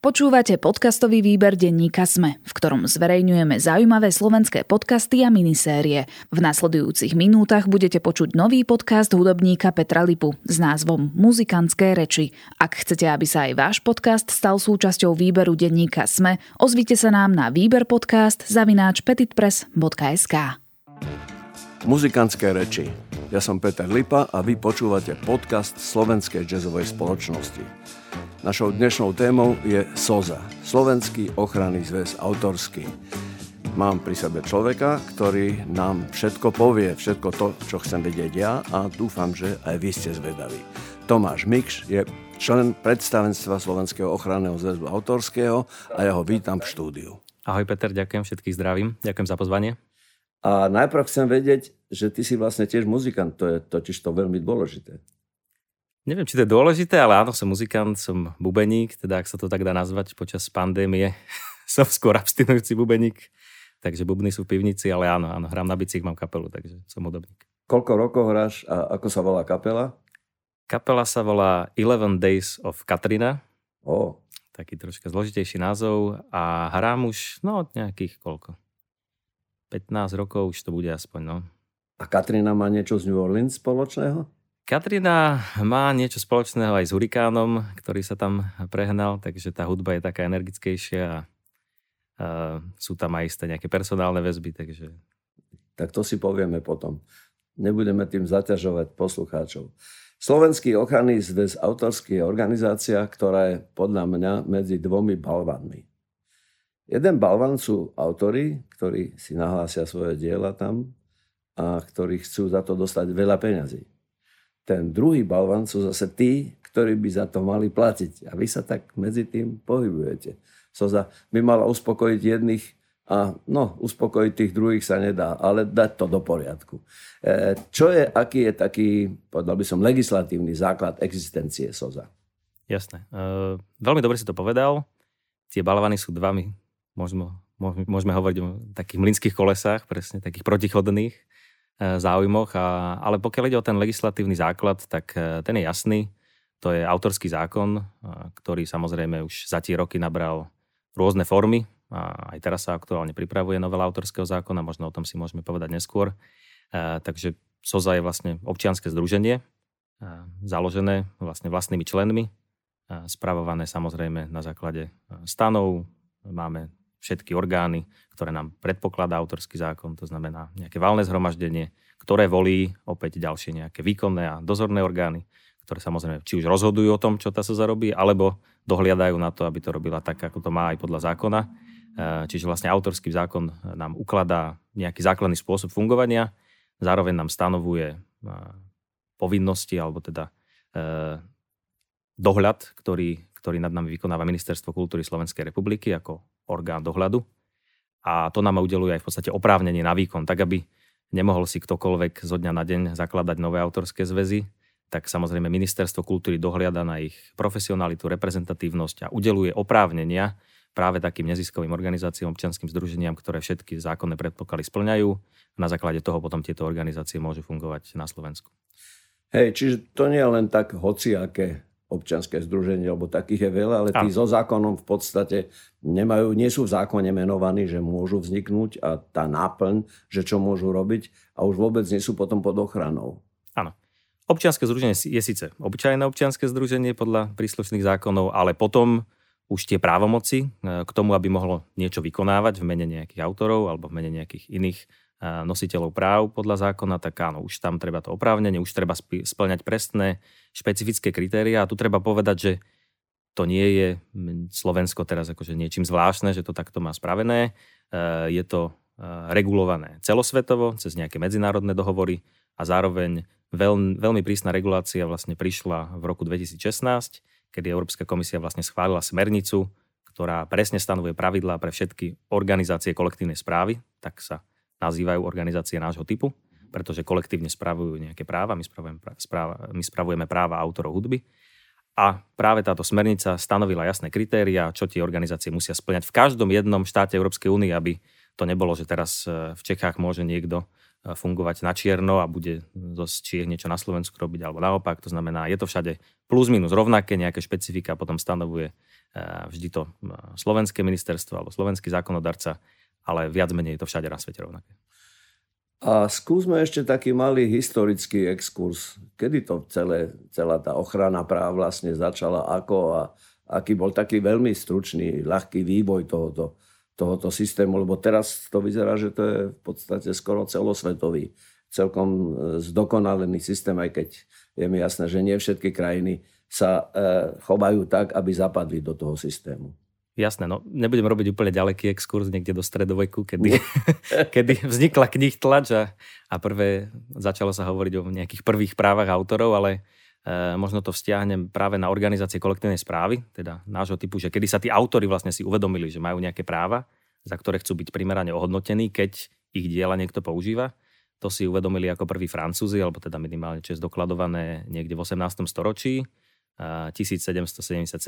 Počúvate podcastový výber denníka Sme, v ktorom zverejňujeme zaujímavé slovenské podcasty a minisérie. V nasledujúcich minútach budete počuť nový podcast hudobníka Petra Lipu s názvom Muzikantské reči. Ak chcete, aby sa aj váš podcast stal súčasťou výberu denníka Sme, ozvite sa nám na výberpodcast zavináč petitpress.sk. Muzikantské reči. Ja som Peter Lipa a vy počúvate podcast Slovenskej jazzovej spoločnosti. Našou dnešnou témou je SOZA, Slovenský ochranný zväz autorský. Mám pri sebe človeka, ktorý nám všetko povie, všetko to, čo chcem vedieť ja a dúfam, že aj vy ste zvedaví. Tomáš Mikš je člen predstavenstva Slovenského ochranného zväzu autorského a ja ho vítam v štúdiu. Ahoj Peter, ďakujem, všetkých zdravím, ďakujem za pozvanie. A najprv chcem vedieť, že ty si vlastne tiež muzikant, to je totiž to veľmi dôležité. Neviem, či to je dôležité, ale áno, som muzikant, som bubeník, teda ak sa to tak dá nazvať počas pandémie, som skôr abstinujúci bubeník, takže bubny sú v pivnici, ale áno, áno, hrám na bicích, mám kapelu, takže som hudobník. Koľko rokov hráš a ako sa volá kapela? Kapela sa volá Eleven Days of Katrina. O. Taký troška zložitejší názov a hrám už, no, nejakých koľko? 15 rokov už to bude aspoň, no. A Katrina má niečo z New Orleans spoločného? Katrina má niečo spoločného aj s Hurikánom, ktorý sa tam prehnal, takže tá hudba je taká energickejšia a, a sú tam aj isté nejaké personálne väzby, takže... Tak to si povieme potom. Nebudeme tým zaťažovať poslucháčov. Slovenský ochranný zväz autorský je organizácia, ktorá je podľa mňa medzi dvomi balvanmi. Jeden balvan sú autory, ktorí si nahlásia svoje diela tam a ktorí chcú za to dostať veľa peňazí ten druhý balvan sú zase tí, ktorí by za to mali platiť. A vy sa tak medzi tým pohybujete. Soza by mala uspokojiť jedných a no, uspokojiť tých druhých sa nedá, ale dať to do poriadku. E, čo je, aký je taký, povedal by som, legislatívny základ existencie SOZA? Jasné. E, veľmi dobre si to povedal. Tie balvany sú dva, my môžeme, môžeme hovoriť o takých mlinských kolesách, presne takých protichodných. E, záujmoch. A, ale pokiaľ ide o ten legislatívny základ, tak e, ten je jasný. To je autorský zákon, e, ktorý samozrejme už za tie roky nabral rôzne formy. A aj teraz sa aktuálne pripravuje novela autorského zákona, možno o tom si môžeme povedať neskôr. Takže SOZA je vlastne občianske združenie, založené vlastne vlastnými členmi, spravované samozrejme na základe stanov. Máme všetky orgány, ktoré nám predpokladá autorský zákon, to znamená nejaké valné zhromaždenie, ktoré volí opäť ďalšie nejaké výkonné a dozorné orgány, ktoré samozrejme či už rozhodujú o tom, čo tá sa zarobí, alebo dohliadajú na to, aby to robila tak, ako to má aj podľa zákona. E, čiže vlastne autorský zákon nám ukladá nejaký základný spôsob fungovania, zároveň nám stanovuje e, povinnosti, alebo teda e, dohľad, ktorý, ktorý nad nami vykonáva Ministerstvo kultúry Slovenskej republiky ako orgán dohľadu a to nám udeluje aj v podstate oprávnenie na výkon, tak aby nemohol si ktokoľvek zo dňa na deň zakladať nové autorské zväzy, tak samozrejme Ministerstvo kultúry dohliada na ich profesionalitu, reprezentatívnosť a udeluje oprávnenia práve takým neziskovým organizáciám, občianským združeniam, ktoré všetky zákonné predpoklady splňajú. Na základe toho potom tieto organizácie môžu fungovať na Slovensku. Hej, čiže to nie je len tak hociaké občianské združenie, lebo takých je veľa, ale tí so zákonom v podstate nemajú, nie sú v zákone menovaní, že môžu vzniknúť a tá náplň, že čo môžu robiť a už vôbec nie sú potom pod ochranou. Áno. Občianske združenie je síce obyčajné občianske združenie podľa príslušných zákonov, ale potom už tie právomoci e, k tomu, aby mohlo niečo vykonávať v mene nejakých autorov alebo v mene nejakých iných nositeľov práv podľa zákona, tak áno, už tam treba to oprávnenie, už treba splňať presné špecifické kritéria. A tu treba povedať, že to nie je Slovensko teraz akože niečím zvláštne, že to takto má spravené. E, je to e, regulované celosvetovo, cez nejaké medzinárodné dohovory a zároveň veľmi, prísna regulácia vlastne prišla v roku 2016, kedy Európska komisia vlastne schválila smernicu, ktorá presne stanovuje pravidlá pre všetky organizácie kolektívnej správy, tak sa nazývajú organizácie nášho typu, pretože kolektívne spravujú nejaké práva, my spravujeme, správa, my spravujeme práva autorov hudby. A práve táto smernica stanovila jasné kritéria, čo tie organizácie musia splňať v každom jednom štáte Európskej únie, aby to nebolo, že teraz e, v Čechách môže niekto e, fungovať na čierno a bude zo Čiech niečo na Slovensku robiť, alebo naopak. To znamená, je to všade plus minus rovnaké, nejaké špecifika potom stanovuje vždy to slovenské ministerstvo alebo slovenský zákonodarca, ale viac menej je to všade na svete rovnaké. A skúsme ešte taký malý historický exkurs. Kedy to celé, celá tá ochrana práv vlastne začala, ako a aký bol taký veľmi stručný, ľahký výboj tohoto, tohoto systému, lebo teraz to vyzerá, že to je v podstate skoro celosvetový, celkom e, zdokonalený systém, aj keď je mi jasné, že nie všetky krajiny sa e, chovajú tak, aby zapadli do toho systému. Jasné, no nebudem robiť úplne ďaleký exkurs niekde do stredoveku, kedy, kedy vznikla knih tlač a, a prvé začalo sa hovoriť o nejakých prvých právach autorov, ale e, možno to vzťahnem práve na organizácie kolektívnej správy, teda nášho typu, že kedy sa tí autory vlastne si uvedomili, že majú nejaké práva, za ktoré chcú byť primerane ohodnotení, keď ich diela niekto používa. To si uvedomili ako prví Francúzi, alebo teda minimálne, čo je zdokladované niekde v 18. storočí, 1777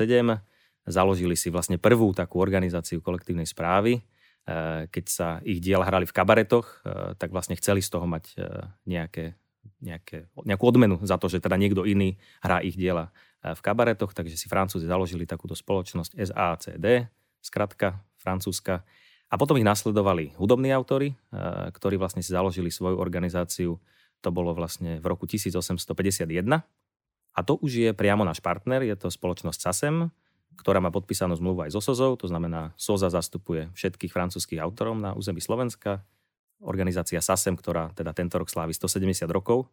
Založili si vlastne prvú takú organizáciu kolektívnej správy. E, keď sa ich diela hrali v kabaretoch, e, tak vlastne chceli z toho mať e, nejaké, nejaké, nejakú odmenu za to, že teda niekto iný hrá ich diela v kabaretoch, takže si Francúzi založili takúto spoločnosť SACD, skratka francúzska. A potom ich nasledovali hudobní autory, ktorí vlastne si založili svoju organizáciu. To bolo vlastne v roku 1851. A to už je priamo náš partner, je to spoločnosť SASEM, ktorá má podpísanú zmluvu aj so SOZou, to znamená SOZA zastupuje všetkých francúzských autorov na území Slovenska. Organizácia SASEM, ktorá teda tento rok slávi 170 rokov,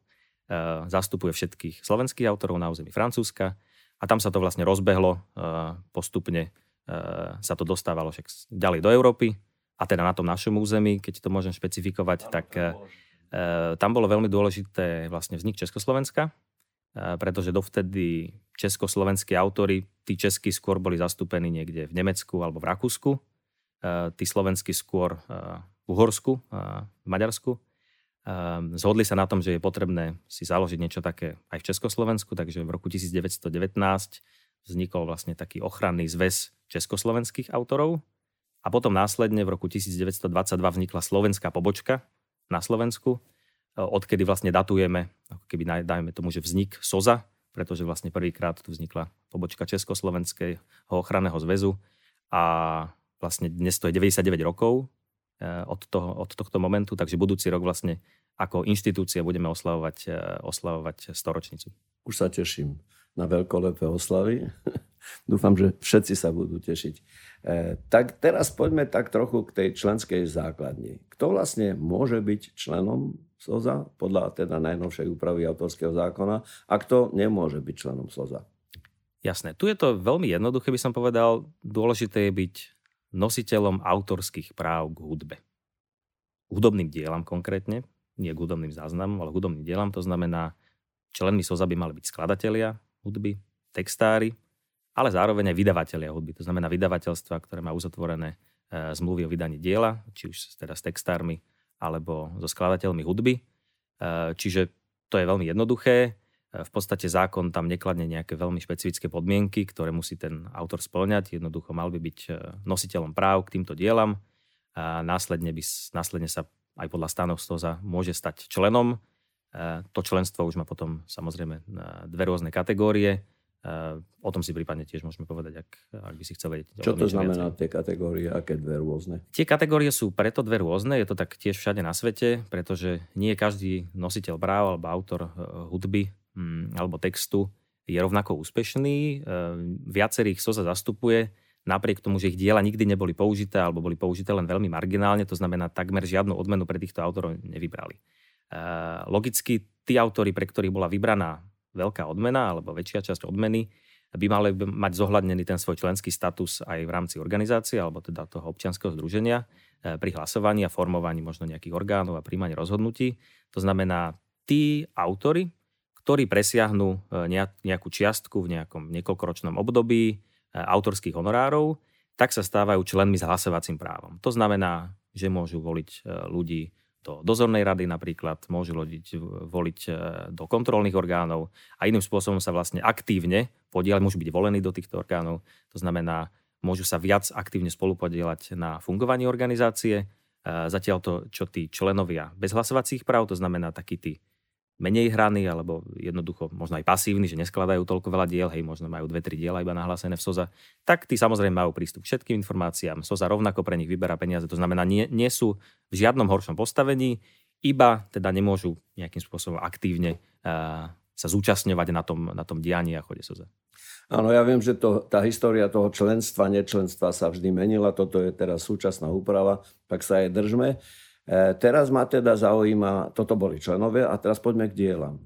e, zastupuje všetkých slovenských autorov na území Francúzska. A tam sa to vlastne rozbehlo e, postupne, e, sa to dostávalo však ďalej do Európy. A teda na tom našom území, keď to môžem špecifikovať, tak tam bolo veľmi dôležité vlastne vznik Československa, pretože dovtedy československí autory, tí českí skôr boli zastúpení niekde v Nemecku alebo v Rakúsku, tí slovenskí skôr v Uhorsku, v Maďarsku. Zhodli sa na tom, že je potrebné si založiť niečo také aj v Československu, takže v roku 1919 vznikol vlastne taký ochranný zväz československých autorov a potom následne v roku 1922 vznikla slovenská pobočka na Slovensku, odkedy vlastne datujeme, ako keby dajme tomu, že vznik SOZA, pretože vlastne prvýkrát tu vznikla pobočka Československého ochranného zväzu a vlastne dnes to je 99 rokov eh, od, toho, od tohto momentu, takže budúci rok vlastne ako inštitúcia budeme oslavovať, eh, oslavovať storočnicu. Už sa teším na veľkolepé oslavy. Dúfam, že všetci sa budú tešiť. E, tak teraz poďme tak trochu k tej členskej základni. Kto vlastne môže byť členom SOZA podľa teda najnovšej úpravy autorského zákona a kto nemôže byť členom SOZA? Jasné. Tu je to veľmi jednoduché, by som povedal. Dôležité je byť nositeľom autorských práv k hudbe. Hudobným dielam konkrétne, nie k hudobným záznamom, ale hudobným dielam. To znamená, členmi SOZA by mali byť skladatelia hudby, textári, ale zároveň aj vydavatelia hudby. To znamená vydavateľstva, ktoré má uzatvorené e, zmluvy o vydaní diela, či už teda s textármi alebo so skladateľmi hudby. E, čiže to je veľmi jednoduché. E, v podstate zákon tam nekladne nejaké veľmi špecifické podmienky, ktoré musí ten autor splňať. Jednoducho mal by byť nositeľom práv k týmto dielam. A následne, by, následne sa aj podľa stanov STOZA môže stať členom. To členstvo už má potom samozrejme dve rôzne kategórie o tom si prípadne tiež môžeme povedať, ak, ak by si chcel vedieť. Čo to znamená viacej. tie kategórie, aké dve rôzne? Tie kategórie sú preto dve rôzne, je to tak tiež všade na svete, pretože nie každý nositeľ práv alebo autor uh, hudby um, alebo textu je rovnako úspešný. Uh, viacerých sa zastupuje, napriek tomu, že ich diela nikdy neboli použité alebo boli použité len veľmi marginálne, to znamená takmer žiadnu odmenu pre týchto autorov nevybrali. Logicky tí autory, pre ktorých bola vybraná veľká odmena alebo väčšia časť odmeny by mali mať zohľadnený ten svoj členský status aj v rámci organizácie alebo teda toho občianského združenia e, pri hlasovaní a formovaní možno nejakých orgánov a príjmaní rozhodnutí. To znamená, tí autory, ktorí presiahnu e, nejakú čiastku v nejakom niekoľkoročnom období e, autorských honorárov, tak sa stávajú členmi s hlasovacím právom. To znamená, že môžu voliť ľudí do dozornej rady napríklad, môžu voliť, voliť e, do kontrolných orgánov a iným spôsobom sa vlastne aktívne podielať, môžu byť volení do týchto orgánov. To znamená, môžu sa viac aktívne spolupodielať na fungovaní organizácie. E, zatiaľ to, čo tí členovia bez hlasovacích práv, to znamená takí tí menej hraní, alebo jednoducho možno aj pasívni, že neskladajú toľko veľa diel, hej, možno majú dve, tri diela iba nahlásené v SOZA, tak tí samozrejme majú prístup k všetkým informáciám. SOZA rovnako pre nich vyberá peniaze, to znamená, nie, nie sú v žiadnom horšom postavení, iba teda nemôžu nejakým spôsobom aktívne uh, sa zúčastňovať na tom, na tom dianí a chode SOZA. Áno, ja viem, že to, tá história toho členstva, nečlenstva sa vždy menila. Toto je teraz súčasná úprava, tak sa jej držme. E, teraz ma teda zaujíma, toto boli členovia a teraz poďme k dielam.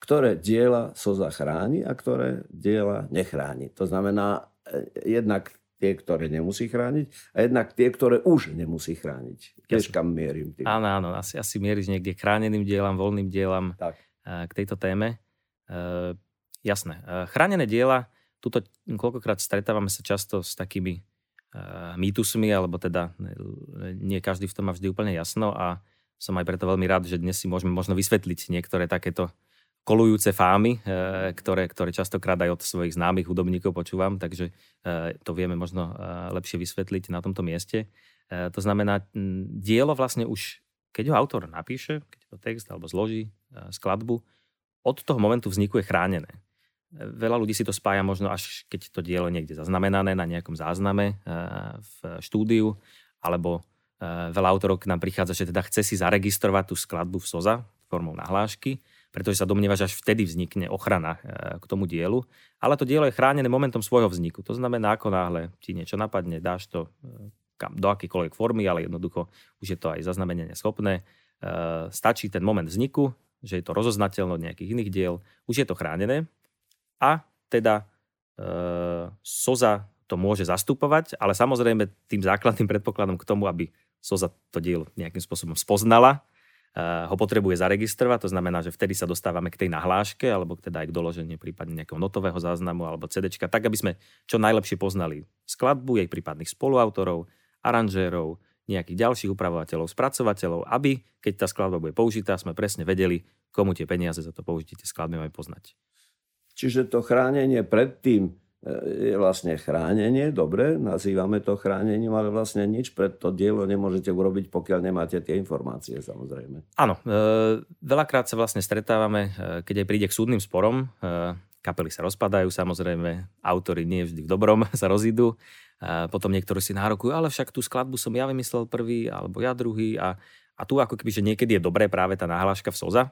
Ktoré diela so zachráni a ktoré diela nechráni. To znamená e, jednak tie, ktoré nemusí chrániť a jednak tie, ktoré už nemusí chrániť. Tiež kam mierim. Tým. Áno, áno, asi, asi mieríš niekde chráneným dielam, voľným dielam tak. E, k tejto téme. E, jasné. Chránené diela, tuto koľkokrát stretávame sa často s takými mýtusmi, alebo teda nie každý v tom má vždy úplne jasno a som aj preto veľmi rád, že dnes si môžeme možno vysvetliť niektoré takéto kolujúce fámy, eh, ktoré, ktoré častokrát aj od svojich známych hudobníkov počúvam, takže eh, to vieme možno lepšie vysvetliť na tomto mieste. To znamená, dielo vlastne už, keď ho autor napíše, keď ho text alebo zloží skladbu, od toho momentu vzniku je chránené. Veľa ľudí si to spája možno až keď to dielo niekde zaznamenané na nejakom zázname eh, v štúdiu, alebo eh, veľa autorov k nám prichádza, že teda chce si zaregistrovať tú skladbu v SOZA formou nahlášky, pretože sa domnieva, že až vtedy vznikne ochrana eh, k tomu dielu. Ale to dielo je chránené momentom svojho vzniku. To znamená, ako náhle ti niečo napadne, dáš to do akýkoľvek formy, ale jednoducho už je to aj zaznamenenie schopné. Stačí ten moment vzniku, že je to rozoznateľné od nejakých iných diel, už je to chránené a teda e, SOZA to môže zastupovať, ale samozrejme tým základným predpokladom k tomu, aby SOZA to dielo nejakým spôsobom spoznala, e, ho potrebuje zaregistrovať, to znamená, že vtedy sa dostávame k tej nahláške, alebo teda aj k doloženiu prípadne nejakého notového záznamu alebo CD, tak aby sme čo najlepšie poznali skladbu, jej prípadných spoluautorov, aranžérov, nejakých ďalších upravovateľov, spracovateľov, aby keď tá skladba bude použitá, sme presne vedeli, komu tie peniaze za to použitie tie skladby máme poznať. Čiže to chránenie predtým e, je vlastne chránenie, dobre, nazývame to chránením, ale vlastne nič pred to dielo nemôžete urobiť, pokiaľ nemáte tie informácie, samozrejme. Áno, e, veľakrát sa vlastne stretávame, e, keď aj príde k súdnym sporom, e, kapely sa rozpadajú, samozrejme, autory nie vždy v dobrom sa rozídu, e, potom niektorí si nárokujú, ale však tú skladbu som ja vymyslel prvý, alebo ja druhý a, a tu ako keby, že niekedy je dobré práve tá náhláška v SOZA,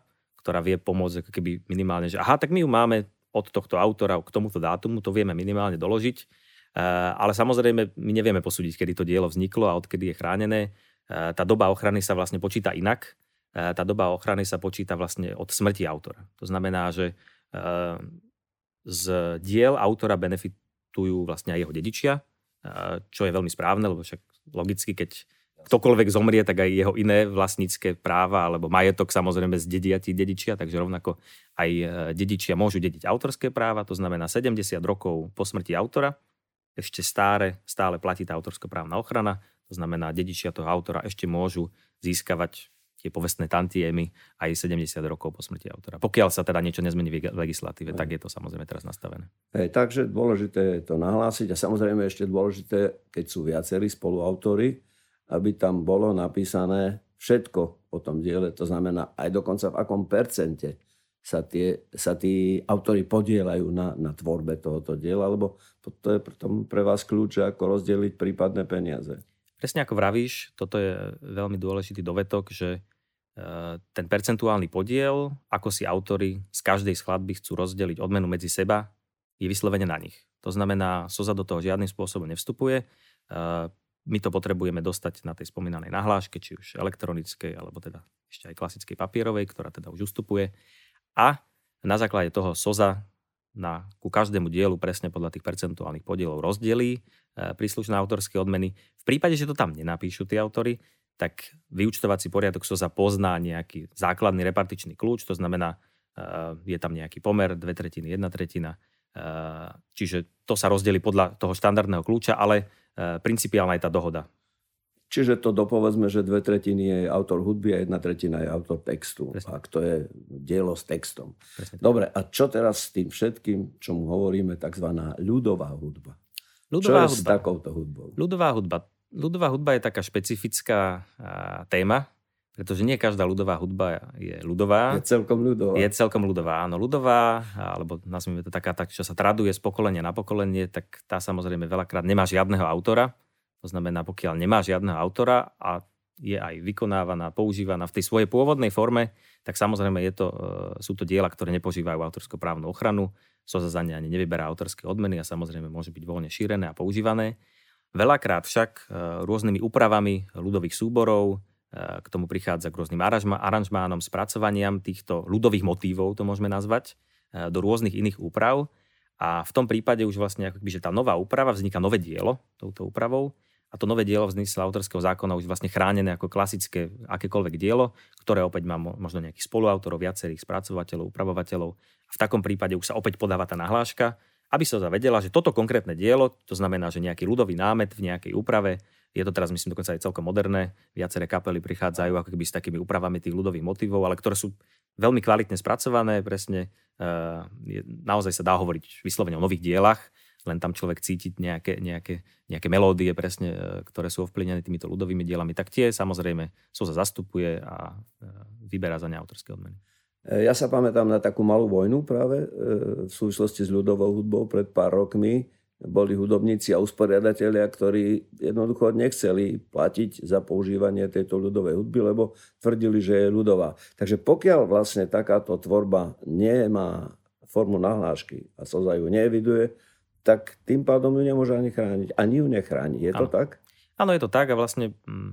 ktorá vie pomôcť ako keby minimálne, že aha, tak my ju máme od tohto autora k tomuto dátumu, to vieme minimálne doložiť. Eh, ale samozrejme, my nevieme posúdiť, kedy to dielo vzniklo a odkedy je chránené. Eh, tá doba ochrany sa vlastne počíta inak. Eh, tá doba ochrany sa počíta vlastne od smrti autora. To znamená, že z diel autora benefitujú vlastne aj jeho dedičia, čo je veľmi správne, lebo však logicky, keď ktokoľvek zomrie, tak aj jeho iné vlastnícke práva alebo majetok samozrejme zdedia tí dedičia, takže rovnako aj e, dedičia môžu dediť autorské práva, to znamená 70 rokov po smrti autora, ešte stále, stále platí tá právna ochrana, to znamená dedičia toho autora ešte môžu získavať tie povestné tantiemy aj 70 rokov po smrti autora. Pokiaľ sa teda niečo nezmení v legislatíve, tak je to samozrejme teraz nastavené. Hej, takže dôležité je to nahlásiť a samozrejme ešte dôležité, keď sú viacerí spoluautori, aby tam bolo napísané všetko o tom diele, to znamená aj dokonca v akom percente sa, tie, sa tí autory podielajú na, na tvorbe tohoto diela, lebo to je potom pre vás kľúč, ako rozdeliť prípadné peniaze. Presne ako vravíš, toto je veľmi dôležitý dovetok, že e, ten percentuálny podiel, ako si autory z každej skladby chcú rozdeliť odmenu medzi seba, je vyslovene na nich. To znamená, SOZA do toho žiadnym spôsobom nevstupuje. My to potrebujeme dostať na tej spomínanej nahláške, či už elektronickej, alebo teda ešte aj klasickej papierovej, ktorá teda už ustupuje. A na základe toho SOZA na, ku každému dielu presne podľa tých percentuálnych podielov rozdelí e, príslušné autorské odmeny. V prípade, že to tam nenapíšu tí autory, tak vyučtovací poriadok SOZA pozná nejaký základný repartičný kľúč, to znamená, e, je tam nejaký pomer, dve tretiny, jedna tretina, e, čiže to sa rozdelí podľa toho štandardného kľúča, ale principiálna je tá dohoda. Čiže to dopovedzme, že dve tretiny je autor hudby a jedna tretina je autor textu. Presne. Ak to je dielo s textom. Presne. Dobre, a čo teraz s tým všetkým, čo mu hovoríme, tzv. ľudová hudba? Ľudová čo je hudba. s takouto hudbou? Ľudová hudba. Ľudová hudba je taká špecifická téma, pretože nie každá ľudová hudba je ľudová. Je celkom ľudová. Je celkom ľudová, áno, ľudová, alebo nazvime to taká, tak, čo sa traduje z pokolenia na pokolenie, tak tá samozrejme veľakrát nemá žiadneho autora. To znamená, pokiaľ nemá žiadneho autora a je aj vykonávaná, používaná v tej svojej pôvodnej forme, tak samozrejme je to, e, sú to diela, ktoré nepožívajú autorsko-právnu ochranu, SOZA za ne ani nevyberá autorské odmeny a samozrejme môže byť voľne šírené a používané. Veľakrát však e, rôznymi úpravami ľudových súborov, k tomu prichádza k rôznym aranžmánom, spracovaniam týchto ľudových motívov, to môžeme nazvať, e, do rôznych iných úprav. A v tom prípade už vlastne akoby, že tá nová úprava, vzniká nové dielo touto úpravou a to nové dielo v autorského zákona už vlastne chránené ako klasické akékoľvek dielo, ktoré opäť má možno nejakých spoluautorov, viacerých spracovateľov, upravovateľov. A v takom prípade už sa opäť podáva tá nahláška, aby sa zavedela, že toto konkrétne dielo, to znamená, že nejaký ľudový námet v nejakej úprave je to teraz, myslím, dokonca aj celkom moderné. Viaceré kapely prichádzajú ako keby s takými úpravami tých ľudových motivov, ale ktoré sú veľmi kvalitne spracované, presne. Je, naozaj sa dá hovoriť vyslovene o nových dielach, len tam človek cíti nejaké, nejaké, nejaké melódie, presne, uh, ktoré sú ovplyvnené týmito ľudovými dielami. Tak tie samozrejme sú sa zastupuje a uh, vyberá za ne autorské odmeny. E, ja sa pamätám na takú malú vojnu práve v súvislosti s ľudovou hudbou pred pár rokmi, boli hudobníci a usporiadatelia, ktorí jednoducho nechceli platiť za používanie tejto ľudovej hudby, lebo tvrdili, že je ľudová. Takže pokiaľ vlastne takáto tvorba nemá formu nahlášky a SOZA ju neeviduje, tak tým pádom ju nemôže ani chrániť. Ani ju nechráni. Je to ano. tak? Áno, je to tak a vlastne, hm,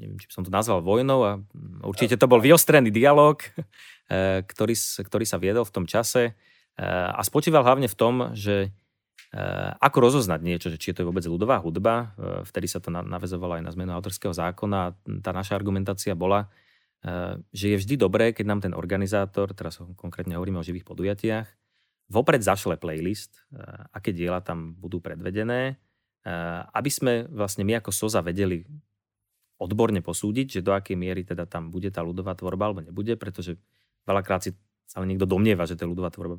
neviem, či som to nazval vojnou a hm, určite to bol vyostrený dialog, eh, ktorý, ktorý sa viedol v tom čase eh, a spočíval hlavne v tom, že ako rozoznať niečo, že či je to vôbec ľudová hudba? Eh, vtedy sa to navezovalo aj na zmenu autorského zákona. Tá naša argumentácia bola, eh, že je vždy dobré, keď nám ten organizátor, teraz konkrétne hovoríme o živých podujatiach, vopred zašle playlist, aké diela tam budú predvedené, aby sme vlastne my ako SOZA vedeli odborne posúdiť, že do akej miery teda tam bude tá ľudová tvorba alebo nebude, pretože veľakrát si sa len niekto domnieva, že to je ľudová tvorba.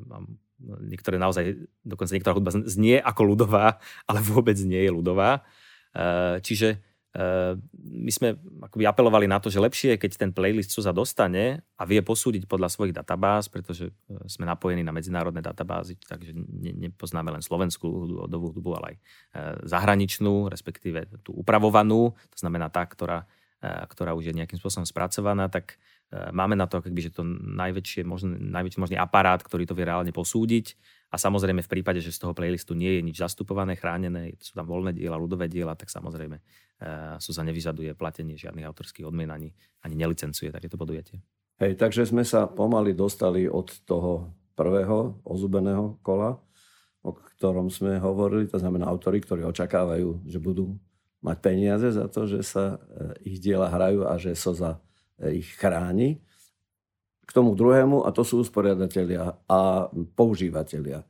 Niektoré naozaj, dokonca niektorá hudba znie ako ľudová, ale vôbec nie je ľudová. E, čiže e, my sme akoby apelovali na to, že lepšie je, keď ten playlist sa dostane a vie posúdiť podľa svojich databáz, pretože e, sme napojení na medzinárodné databázy, takže ne, nepoznáme len slovenskú ľudovú hudbu, ale aj zahraničnú, respektíve tú upravovanú, to znamená tá, ktorá, ktorá už je nejakým spôsobom spracovaná, tak máme na to akoby, že to najväčšie možný, najväčší možný aparát, ktorý to vie reálne posúdiť. A samozrejme v prípade, že z toho playlistu nie je nič zastupované, chránené, sú tam voľné diela, ľudové diela, tak samozrejme sú za nevyžaduje platenie žiadnych autorských odmien ani, ani nelicencuje takéto podujatie. Hej, takže sme sa pomaly dostali od toho prvého ozubeného kola, o ktorom sme hovorili, to znamená autory, ktorí očakávajú, že budú mať peniaze za to, že sa eh, ich diela hrajú a že so za ich chráni. K tomu druhému, a to sú usporiadatelia a používateľia. E,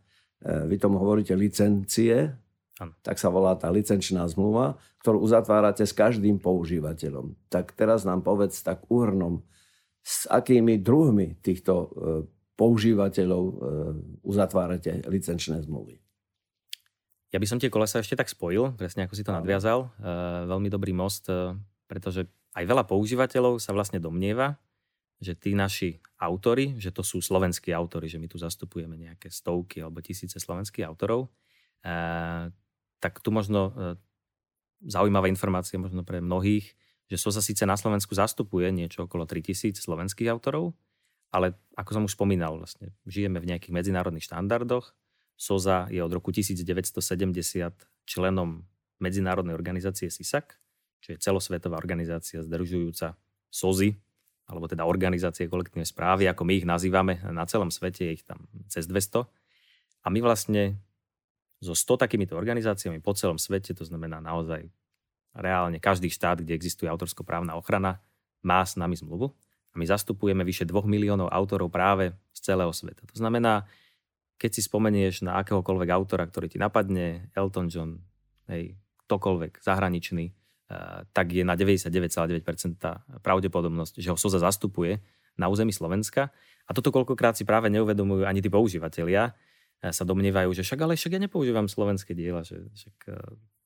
vy tomu hovoríte licencie, ano. tak sa volá tá licenčná zmluva, ktorú uzatvárate s každým používateľom. Tak teraz nám povedz tak úhrnom, s akými druhmi týchto e, používateľov e, uzatvárate licenčné zmluvy. Ja by som tie kolesa ešte tak spojil, presne ako si to nadviazal. Veľmi dobrý most, pretože aj veľa používateľov sa vlastne domnieva, že tí naši autory, že to sú slovenskí autory, že my tu zastupujeme nejaké stovky alebo tisíce slovenských autorov, e, tak tu možno e, zaujímavá informácia možno pre mnohých, že SOZA síce na Slovensku zastupuje niečo okolo 3000 slovenských autorov, ale ako som už spomínal, vlastne žijeme v nejakých medzinárodných štandardoch. SOZA je od roku 1970 členom medzinárodnej organizácie SISAC, čo je celosvetová organizácia združujúca SOZY, alebo teda organizácie kolektívnej správy, ako my ich nazývame na celom svete, je ich tam cez 200. A my vlastne so 100 takýmito organizáciami po celom svete, to znamená naozaj reálne každý štát, kde existuje autorskoprávna ochrana, má s nami zmluvu. A my zastupujeme vyše 2 miliónov autorov práve z celého sveta. To znamená, keď si spomenieš na akéhokoľvek autora, ktorý ti napadne, Elton John, hej, ktokoľvek, zahraničný, tak je na 99,9% pravdepodobnosť, že ho SOZA zastupuje na území Slovenska. A toto koľkokrát si práve neuvedomujú ani tí používateľia. Eh, sa domnievajú, že však ale však ja nepoužívam slovenské diela, že však eh,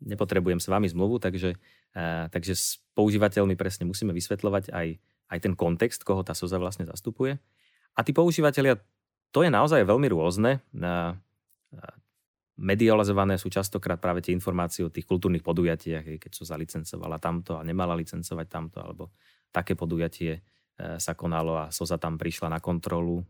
nepotrebujem s vami zmluvu, takže, takže s používateľmi presne musíme vysvetľovať aj aj ten kontext, koho tá SOZA vlastne zastupuje. A tí používateľia, to je naozaj veľmi rôzne. Medializované sú častokrát práve tie informácie o tých kultúrnych podujatiach, keď sa zalicencovala tamto a nemala licencovať tamto, alebo také podujatie E, sa konalo a SOZA tam prišla na kontrolu,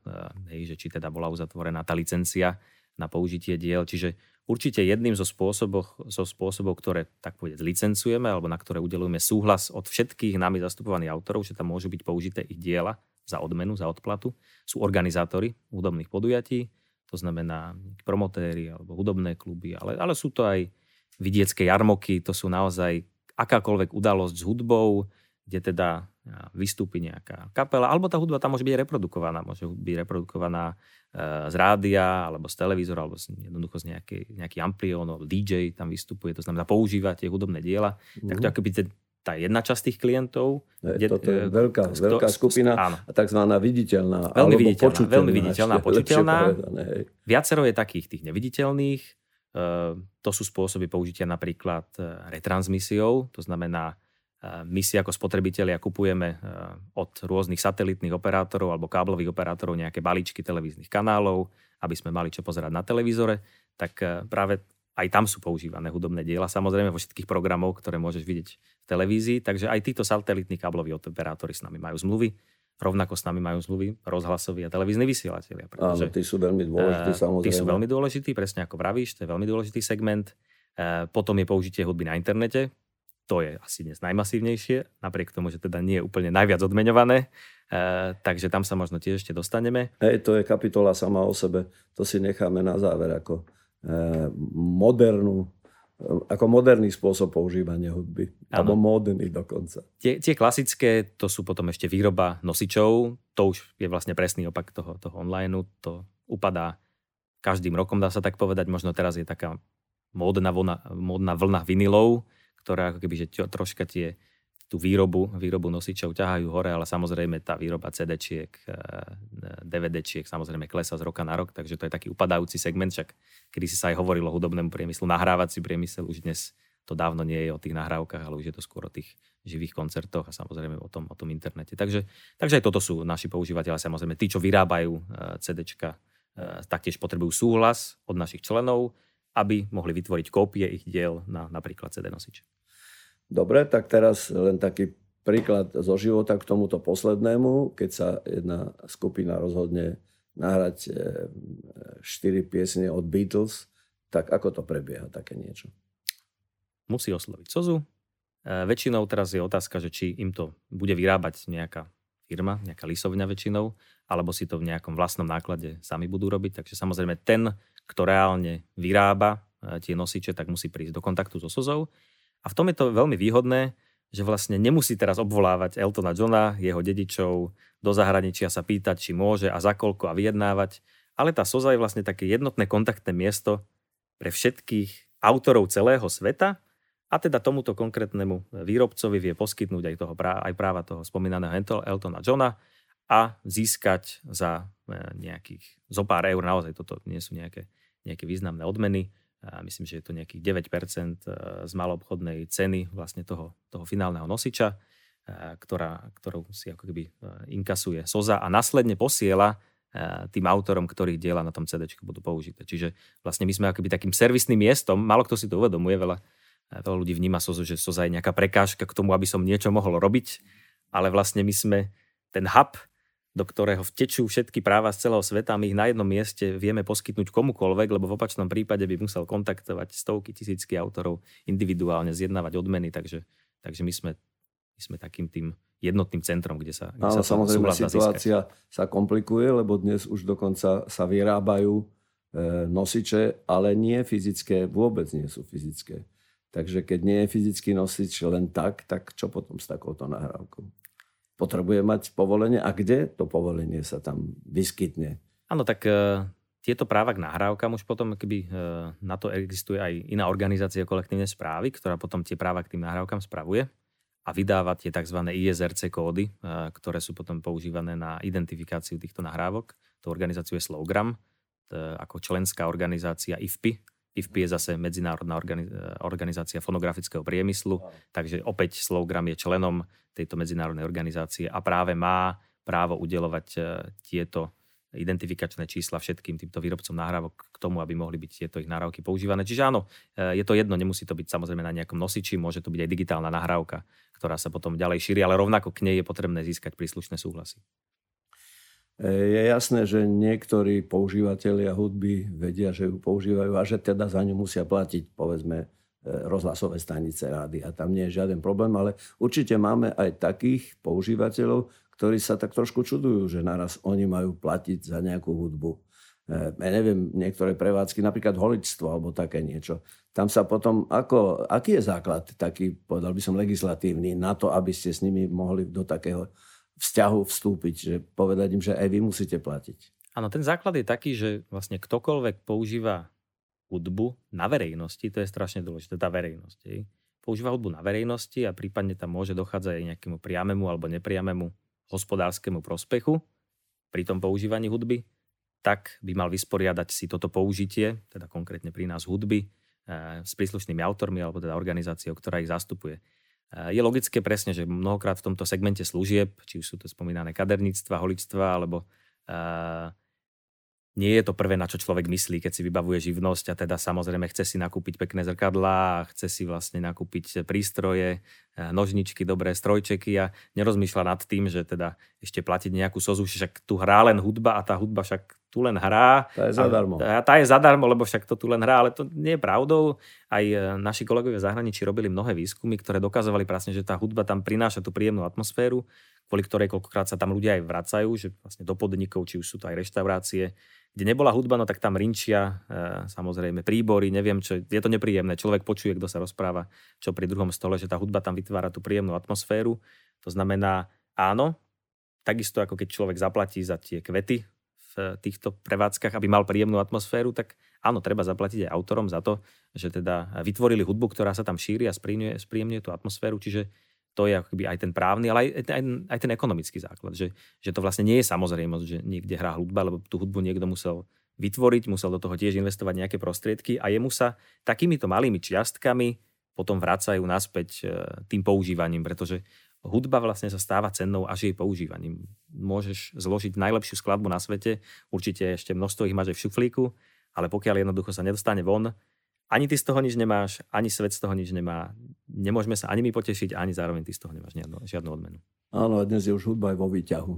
e, že či teda bola uzatvorená tá licencia na použitie diel. Čiže určite jedným zo spôsobov, zo spôsobov ktoré tak povedať licencujeme alebo na ktoré udelujeme súhlas od všetkých nami zastupovaných autorov, že tam môžu byť použité ich diela za odmenu, za odplatu, sú organizátori hudobných podujatí, to znamená promotéry alebo hudobné kluby, ale, ale sú to aj vidiecké jarmoky, to sú naozaj akákoľvek udalosť s hudbou, kde teda vystúpi nejaká kapela, alebo tá hudba tam môže byť reprodukovaná. Môže byť reprodukovaná e, z rádia, alebo z televízora, alebo z, jednoducho z nejakej, nejaký amplión, alebo DJ tam vystupuje, to znamená používa tie hudobné diela. Mm. Tak to mhm. akoby tá jedna časť tých klientov. Je, toto je veľká, sk- veľká skupina áno. tzv. viditeľná. Veľmi viditeľná, počuteľná, veľmi viditeľná a počuteľná. Viacero je takých tých neviditeľných. Uh, to sú spôsoby použitia napríklad uh, retransmisiou, to znamená my si ako spotrebitelia kupujeme od rôznych satelitných operátorov alebo káblových operátorov nejaké balíčky televíznych kanálov, aby sme mali čo pozerať na televízore, tak práve aj tam sú používané hudobné diela, samozrejme vo všetkých programoch, ktoré môžeš vidieť v televízii, takže aj títo satelitní kábloví operátori s nami majú zmluvy, rovnako s nami majú zmluvy rozhlasoví a televízni vysielatelia. Áno, tí sú veľmi dôležití, samozrejme. Tí sú veľmi dôležití, presne ako vravíš, to je veľmi dôležitý segment. Potom je použitie hudby na internete, to je asi dnes najmasívnejšie, napriek tomu, že teda nie je úplne najviac odmeňované, e, takže tam sa možno tiež ešte dostaneme. Hej, to je kapitola sama o sebe, to si necháme na záver ako e, modernú ako moderný spôsob používania hudby. Ano. Alebo módny dokonca. Tie, tie klasické, to sú potom ešte výroba nosičov. To už je vlastne presný opak toho, toho online. To upadá každým rokom, dá sa tak povedať. Možno teraz je taká módna vlna, módna vlna vinilov, ktoré ako keby, že troška tie, tú výrobu, výrobu nosičov ťahajú hore, ale samozrejme tá výroba CD-čiek, DVD-čiek samozrejme klesa z roka na rok, takže to je taký upadajúci segment, však kedy si sa aj hovorilo o hudobnému priemyslu, nahrávací priemysel už dnes to dávno nie je o tých nahrávkach, ale už je to skôr o tých živých koncertoch a samozrejme o tom, o tom internete. Takže, takže aj toto sú naši používateľe, samozrejme tí, čo vyrábajú CDčka, taktiež potrebujú súhlas od našich členov, aby mohli vytvoriť kópie ich diel na napríklad CD nosič. Dobre, tak teraz len taký príklad zo života k tomuto poslednému, keď sa jedna skupina rozhodne nahrať 4 e, piesne od Beatles, tak ako to prebieha také niečo? Musí osloviť Sozu. E, väčšinou teraz je otázka, že či im to bude vyrábať nejaká firma, nejaká lisovňa väčšinou, alebo si to v nejakom vlastnom náklade sami budú robiť. Takže samozrejme ten, kto reálne vyrába e, tie nosiče, tak musí prísť do kontaktu so Sozou. A v tom je to veľmi výhodné, že vlastne nemusí teraz obvolávať Eltona Johna, jeho dedičov, do zahraničia sa pýtať, či môže a za koľko a vyjednávať. Ale tá Soza je vlastne také jednotné kontaktné miesto pre všetkých autorov celého sveta a teda tomuto konkrétnemu výrobcovi vie poskytnúť aj, toho, aj práva toho spomínaného Eltona Johna a získať za e, nejakých zo pár eur, naozaj toto nie sú nejaké, nejaké významné odmeny, myslím, že je to nejakých 9% e, z maloobchodnej ceny vlastne toho, toho finálneho nosiča, e, ktorá, ktorú si ako keby inkasuje Soza a následne posiela tým autorom, ktorých diela na tom CD budú použité. Čiže vlastne my sme akoby takým servisným miestom, málo kto si to uvedomuje, veľa, veľa ľudí vníma Sozu, že Soza je nejaká prekážka k tomu, aby som niečo mohol robiť, ale vlastne my sme ten hub, do ktorého vtečú všetky práva z celého sveta, my ich na jednom mieste vieme poskytnúť komukoľvek, lebo v opačnom prípade by musel kontaktovať stovky, tisícky autorov individuálne, zjednávať odmeny, takže, takže my, sme, my sme takým tým jednotným centrom, kde sa, kde Áno, sa samozrejme situácia sa komplikuje, lebo dnes už dokonca sa vyrábajú e, nosiče, ale nie fyzické, vôbec nie sú fyzické. Takže keď nie je fyzický nosič len tak, tak čo potom s takouto nahrávkou? Potrebuje mať povolenie a kde to povolenie sa tam vyskytne. Áno, tak e, tieto práva k nahrávkam už potom, keby e, na to existuje aj iná organizácia kolektívnej správy, ktorá potom tie práva k tým nahrávkam spravuje a vydáva tie tzv. ISRC kódy, e, ktoré sú potom používané na identifikáciu týchto nahrávok. To organizáciu je Slowgram, ako členská organizácia IFPI, IFPI je zase medzinárodná organizácia fonografického priemyslu, takže opäť Slowgram je členom tejto medzinárodnej organizácie a práve má právo udelovať e, tieto identifikačné čísla všetkým týmto výrobcom nahrávok k tomu, aby mohli byť tieto ich nahrávky používané. Čiže áno, e, je to jedno, nemusí to byť samozrejme na nejakom nosiči, môže to byť aj digitálna nahrávka, ktorá sa potom ďalej šíri, ale rovnako k nej je potrebné získať príslušné súhlasy. E, je jasné, že niektorí používateľia hudby vedia, že ju používajú a že teda za ňu musia platiť, povedzme, e, rozhlasové stanice rády a tam nie je žiaden problém, ale určite máme aj takých používateľov, ktorí sa tak trošku čudujú, že naraz oni majú platiť za nejakú hudbu. E, ja neviem, niektoré prevádzky, napríklad holičstvo alebo také niečo. Tam sa potom, ako, aký je základ taký, povedal by som, legislatívny na to, aby ste s nimi mohli do takého vzťahu vstúpiť, že povedať im, že aj vy musíte platiť. Áno, ten základ je taký, že vlastne ktokoľvek používa hudbu na verejnosti, to je strašne dôležité, tá verejnosť. Je. Používa hudbu na verejnosti a prípadne tam môže dochádzať aj nejakému priamému alebo nepriamému hospodárskemu prospechu pri tom používaní hudby, tak by mal vysporiadať si toto použitie, teda konkrétne pri nás hudby, eh, s príslušnými autormi alebo teda organizáciou, ktorá ich zastupuje. Je logické presne, že mnohokrát v tomto segmente služieb, či už sú to spomínané kaderníctva, holičstva alebo nie je to prvé, na čo človek myslí, keď si vybavuje živnosť a teda samozrejme chce si nakúpiť pekné zrkadlá chce si vlastne nakúpiť prístroje, nožničky, dobré strojčeky a nerozmýšľa nad tým, že teda ešte platiť nejakú sozu, však tu hrá len hudba a tá hudba však tu len hrá. Tá je zadarmo. A tá je zadarmo, lebo však to tu len hrá, ale to nie je pravdou. Aj eh, naši kolegovia v zahraničí robili mnohé výskumy, ktoré dokazovali presne, že tá hudba tam prináša tú príjemnú atmosféru, kvôli ktorej koľkokrát sa tam ľudia aj vracajú, že vlastne do podnikov, či už sú to aj reštaurácie, kde nebola hudba, no tak tam rinčia, e, samozrejme príbory, neviem čo, je to nepríjemné. Človek počuje, kto sa rozpráva, čo pri druhom stole, že tá hudba tam vytvára tú príjemnú atmosféru. To znamená, áno, takisto ako keď človek zaplatí za tie kvety v týchto prevádzkach, aby mal príjemnú atmosféru, tak áno, treba zaplatiť aj autorom za to, že teda vytvorili hudbu, ktorá sa tam šíri a spríjemňuje tú atmosféru. Čiže to je akoby aj ten právny, ale aj, aj, aj ten ekonomický základ. Že, že to vlastne nie je samozrejmosť, že niekde hrá hudba, lebo tú hudbu niekto musel vytvoriť, musel do toho tiež investovať nejaké prostriedky a jemu sa takýmito malými čiastkami potom vracajú naspäť e, tým používaním, pretože hudba vlastne sa stáva cennou až jej používaním. Môžeš zložiť najlepšiu skladbu na svete, určite ešte množstvo ich máš aj v šuflíku, ale pokiaľ jednoducho sa nedostane von, ani ty z toho nič nemáš, ani svet z toho nič nemá. Nemôžeme sa ani my potešiť, ani zároveň ty z toho nemáš žiadnu, žiadnu odmenu. Áno, dnes je už hudba aj vo výťahu.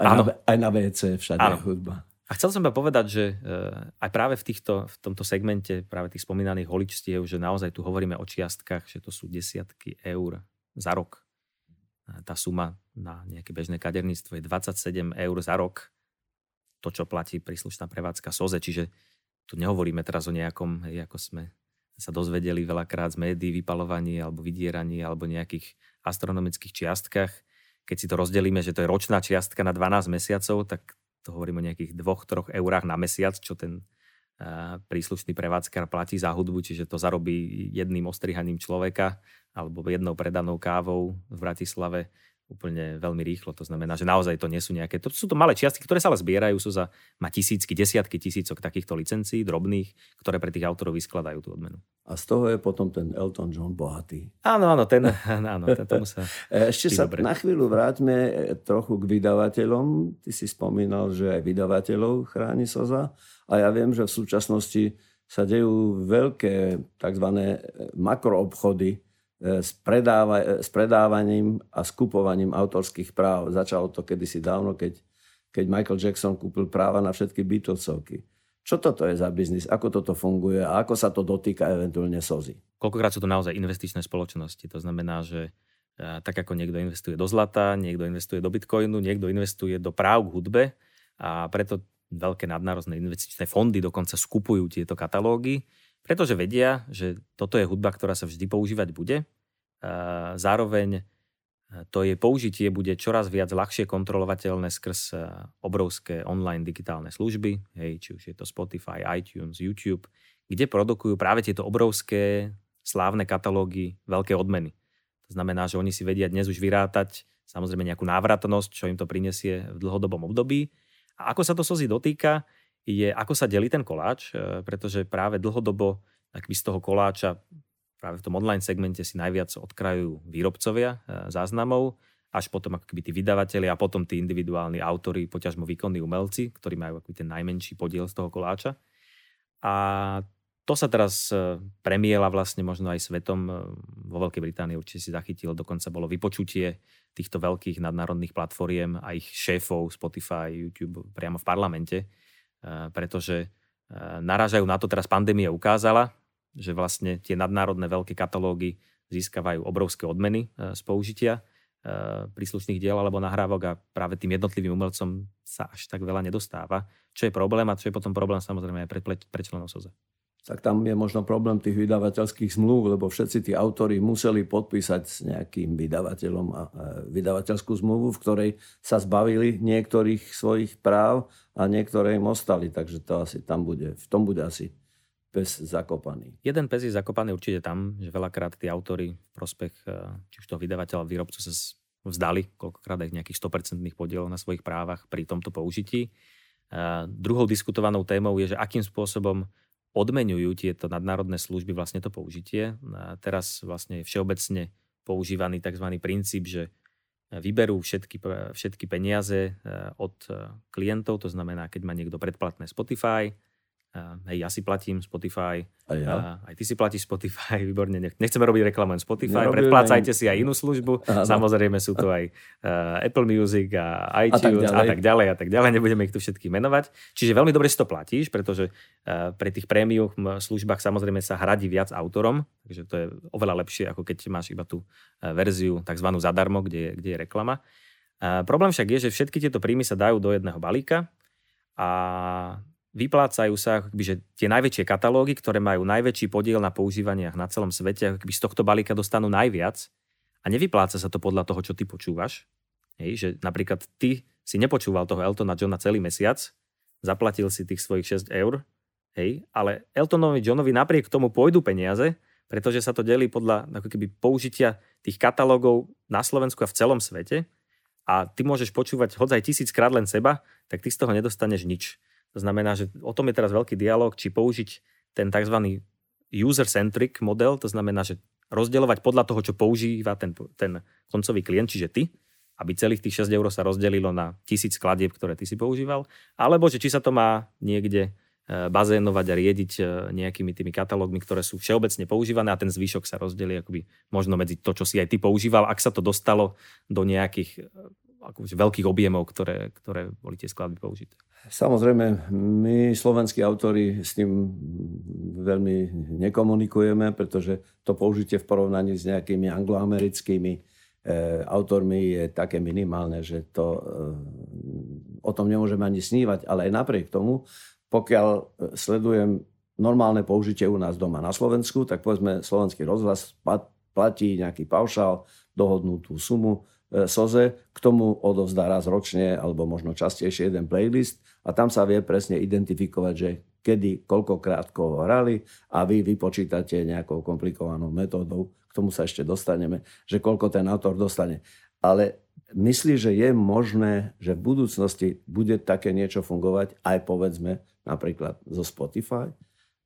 Aj, Áno. Na, aj na WC všade Áno. je hudba. A chcel som iba povedať, že uh, aj práve v, týchto, v tomto segmente, práve tých spomínaných holičstiev, že naozaj tu hovoríme o čiastkách, že to sú desiatky eur za rok. Tá suma na nejaké bežné kaderníctvo je 27 eur za rok. To, čo platí príslušná prevádzka SOZE, čiže tu nehovoríme teraz o nejakom, hej, ako sme sa dozvedeli veľakrát z médií, vypalovaní alebo vydieraní alebo nejakých astronomických čiastkách. Keď si to rozdelíme, že to je ročná čiastka na 12 mesiacov, tak to hovoríme o nejakých 2-3 eurách na mesiac, čo ten príslušný prevádzkar platí za hudbu, čiže to zarobí jedným ostrihaním človeka alebo jednou predanou kávou v Bratislave úplne veľmi rýchlo. To znamená, že naozaj to nie sú nejaké... To sú to malé čiastky, ktoré sa ale zbierajú, sú za má tisícky, desiatky tisícok takýchto licencií drobných, ktoré pre tých autorov vyskladajú tú odmenu. A z toho je potom ten Elton John bohatý. Áno, áno, ten, áno, ten tomu sa... Ešte sa dobre. na chvíľu vráťme e, trochu k vydavateľom. Ty si spomínal, že aj vydavateľov chráni SOZA. A ja viem, že v súčasnosti sa dejú veľké tzv. makroobchody, E, s, predáva, e, s predávaním a skupovaním autorských práv. Začalo to kedysi dávno, keď, keď Michael Jackson kúpil práva na všetky Beatlesovky. Čo toto je za biznis? Ako toto funguje? A ako sa to dotýka eventuálne sozy? Koľkokrát sú to naozaj investičné spoločnosti. To znamená, že e, tak ako niekto investuje do zlata, niekto investuje do bitcoinu, niekto investuje do práv k hudbe a preto veľké nadnárodné investičné fondy dokonca skupujú tieto katalógy pretože vedia, že toto je hudba, ktorá sa vždy používať bude. Zároveň to jej použitie bude čoraz viac ľahšie kontrolovateľné skrz obrovské online digitálne služby, hej, či už je to Spotify, iTunes, YouTube, kde produkujú práve tieto obrovské slávne katalógy veľké odmeny. To znamená, že oni si vedia dnes už vyrátať samozrejme nejakú návratnosť, čo im to prinesie v dlhodobom období. A ako sa to SOZI dotýka, je, ako sa delí ten koláč, pretože práve dlhodobo akby z toho koláča práve v tom online segmente si najviac odkrajujú výrobcovia záznamov, až potom ako keby tí vydavateľi a potom tí individuálni autory, poťažmo výkonní umelci, ktorí majú akoby ten najmenší podiel z toho koláča. A to sa teraz e, premiela vlastne možno aj svetom. E, vo Veľkej Británii určite si zachytil, dokonca bolo vypočutie týchto veľkých nadnárodných platformiem a ich šéfov Spotify, YouTube priamo v parlamente, e, pretože narážajú na to, teraz pandémia ukázala, že vlastne tie nadnárodné veľké katalógy získavajú obrovské odmeny z použitia Eh, príslušných diel alebo nahrávok a práve tým jednotlivým umelcom sa až tak veľa nedostáva. Čo je problém a čo je potom problém samozrejme aj pre, pre členov SOZE. Tak tam je možno problém tých vydavateľských zmluv, lebo všetci tí autori museli podpísať s nejakým vydavateľom a vydavateľskú zmluvu, v ktorej sa zbavili niektorých svojich práv a niektoré im ostali. Takže to asi tam bude, v tom bude asi pes zakopaný. Jeden pes je zakopaný určite tam, že veľakrát tí autory v prospech eh, či už toho vydavateľa, výrobcu sa vzdali, koľkokrát aj nejakých 100% podielov na svojich právach pri tomto použití. Eh, druhou diskutovanou témou je, že akým spôsobom odmenujú tieto nadnárodné služby vlastne to použitie. A teraz vlastne je všeobecne používaný tzv. princíp, že vyberú všetky, všetky peniaze eh, od klientov, to znamená, keď má niekto predplatné Spotify, hej, ja si platím Spotify, a ja? aj ty si platíš Spotify, výborne, nechceme robiť reklamu len Spotify, predplácajte si aj inú službu, Aha. samozrejme sú to aj uh, Apple Music a iTunes a tak, a tak ďalej a tak ďalej, nebudeme ich tu všetky menovať. Čiže veľmi dobre si to platíš, pretože uh, pre tých prémium službách samozrejme sa hradí viac autorom, takže to je oveľa lepšie, ako keď máš iba tú uh, verziu tzv. zadarmo, kde je, kde je reklama. Uh, problém však je, že všetky tieto príjmy sa dajú do jedného balíka a vyplácajú sa akoby, že tie najväčšie katalógy, ktoré majú najväčší podiel na používaniach na celom svete, akoby z tohto balíka dostanú najviac a nevypláca sa to podľa toho, čo ty počúvaš. Hej, že napríklad ty si nepočúval toho Eltona Johna celý mesiac, zaplatil si tých svojich 6 eur, hej, ale Eltonovi Johnovi napriek tomu pôjdu peniaze, pretože sa to delí podľa ako keby použitia tých katalógov na Slovensku a v celom svete a ty môžeš počúvať hodzaj tisíckrát len seba, tak ty z toho nedostaneš nič. To znamená, že o tom je teraz veľký dialog, či použiť ten tzv. user-centric model, to znamená, že rozdeľovať podľa toho, čo používa ten, ten koncový klient, čiže ty, aby celých tých 6 eur sa rozdelilo na tisíc skladieb, ktoré ty si používal, alebo že či sa to má niekde e, bazénovať a riediť e, nejakými tými katalógmi, ktoré sú všeobecne používané a ten zvyšok sa rozdelí akoby možno medzi to, čo si aj ty používal, ak sa to dostalo do nejakých akože veľkých objemov, ktoré, ktoré boli tie skladby použité. Samozrejme, my slovenskí autori s tým veľmi nekomunikujeme, pretože to použitie v porovnaní s nejakými angloamerickými e, autormi je také minimálne, že to, e, o tom nemôžeme ani snívať. Ale aj napriek tomu, pokiaľ e, sledujem normálne použitie u nás doma na Slovensku, tak povedzme slovenský rozhlas platí nejaký paušál, dohodnutú sumu, SOZE, k tomu odovzdá raz ročne alebo možno častejšie jeden playlist a tam sa vie presne identifikovať, že kedy, koľkokrát koho hrali a vy vypočítate nejakou komplikovanou metódou, k tomu sa ešte dostaneme, že koľko ten autor dostane. Ale myslí, že je možné, že v budúcnosti bude také niečo fungovať aj povedzme napríklad zo Spotify,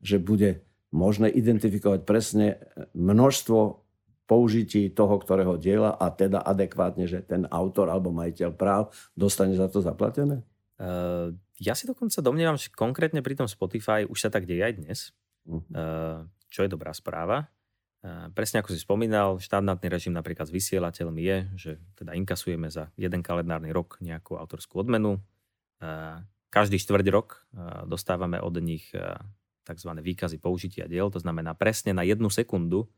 že bude možné identifikovať presne množstvo použití toho, ktorého diela a teda adekvátne, že ten autor alebo majiteľ práv dostane za to zaplatené? Uh, ja si dokonca domnievam, že konkrétne pri tom Spotify už sa tak deje aj dnes, uh-huh. uh, čo je dobrá správa. Uh, presne ako si spomínal, štandardný režim napríklad s vysielateľmi je, že teda inkasujeme za jeden kalendárny rok nejakú autorskú odmenu. Uh, každý štvrť rok uh, dostávame od nich uh, tzv. výkazy použitia diel, to znamená presne na jednu sekundu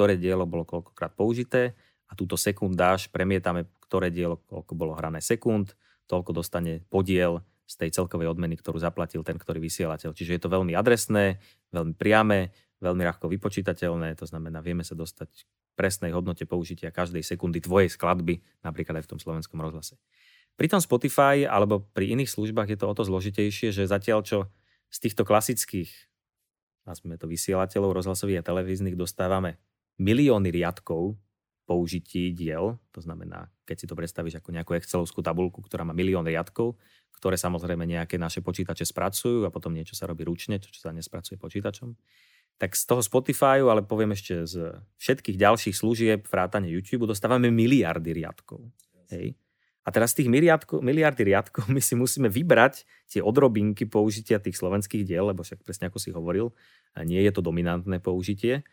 ktoré dielo bolo koľkokrát použité a túto sekundáž premietame, ktoré dielo koľko bolo hrané sekúnd, toľko dostane podiel z tej celkovej odmeny, ktorú zaplatil ten, ktorý vysielateľ. Čiže je to veľmi adresné, veľmi priame, veľmi ľahko vypočítateľné, to znamená, vieme sa dostať k presnej hodnote použitia každej sekundy tvojej skladby, napríklad aj v tom slovenskom rozhlase. Pri tom Spotify alebo pri iných službách je to o to zložitejšie, že zatiaľ čo z týchto klasických, nazvime to vysielateľov rozhlasových a televíznych dostávame milióny riadkov použití diel, to znamená, keď si to predstavíš ako nejakú excelovskú tabulku, ktorá má milión riadkov, ktoré samozrejme nejaké naše počítače spracujú a potom niečo sa robí ručne, čo, čo sa nespracuje počítačom. Tak z toho Spotify, ale poviem ešte z všetkých ďalších služieb, vrátane YouTube, dostávame miliardy riadkov. Hej. A teraz z tých miliardy riadkov my si musíme vybrať tie odrobinky použitia tých slovenských diel, lebo však presne ako si hovoril, nie je to dominantné použitie.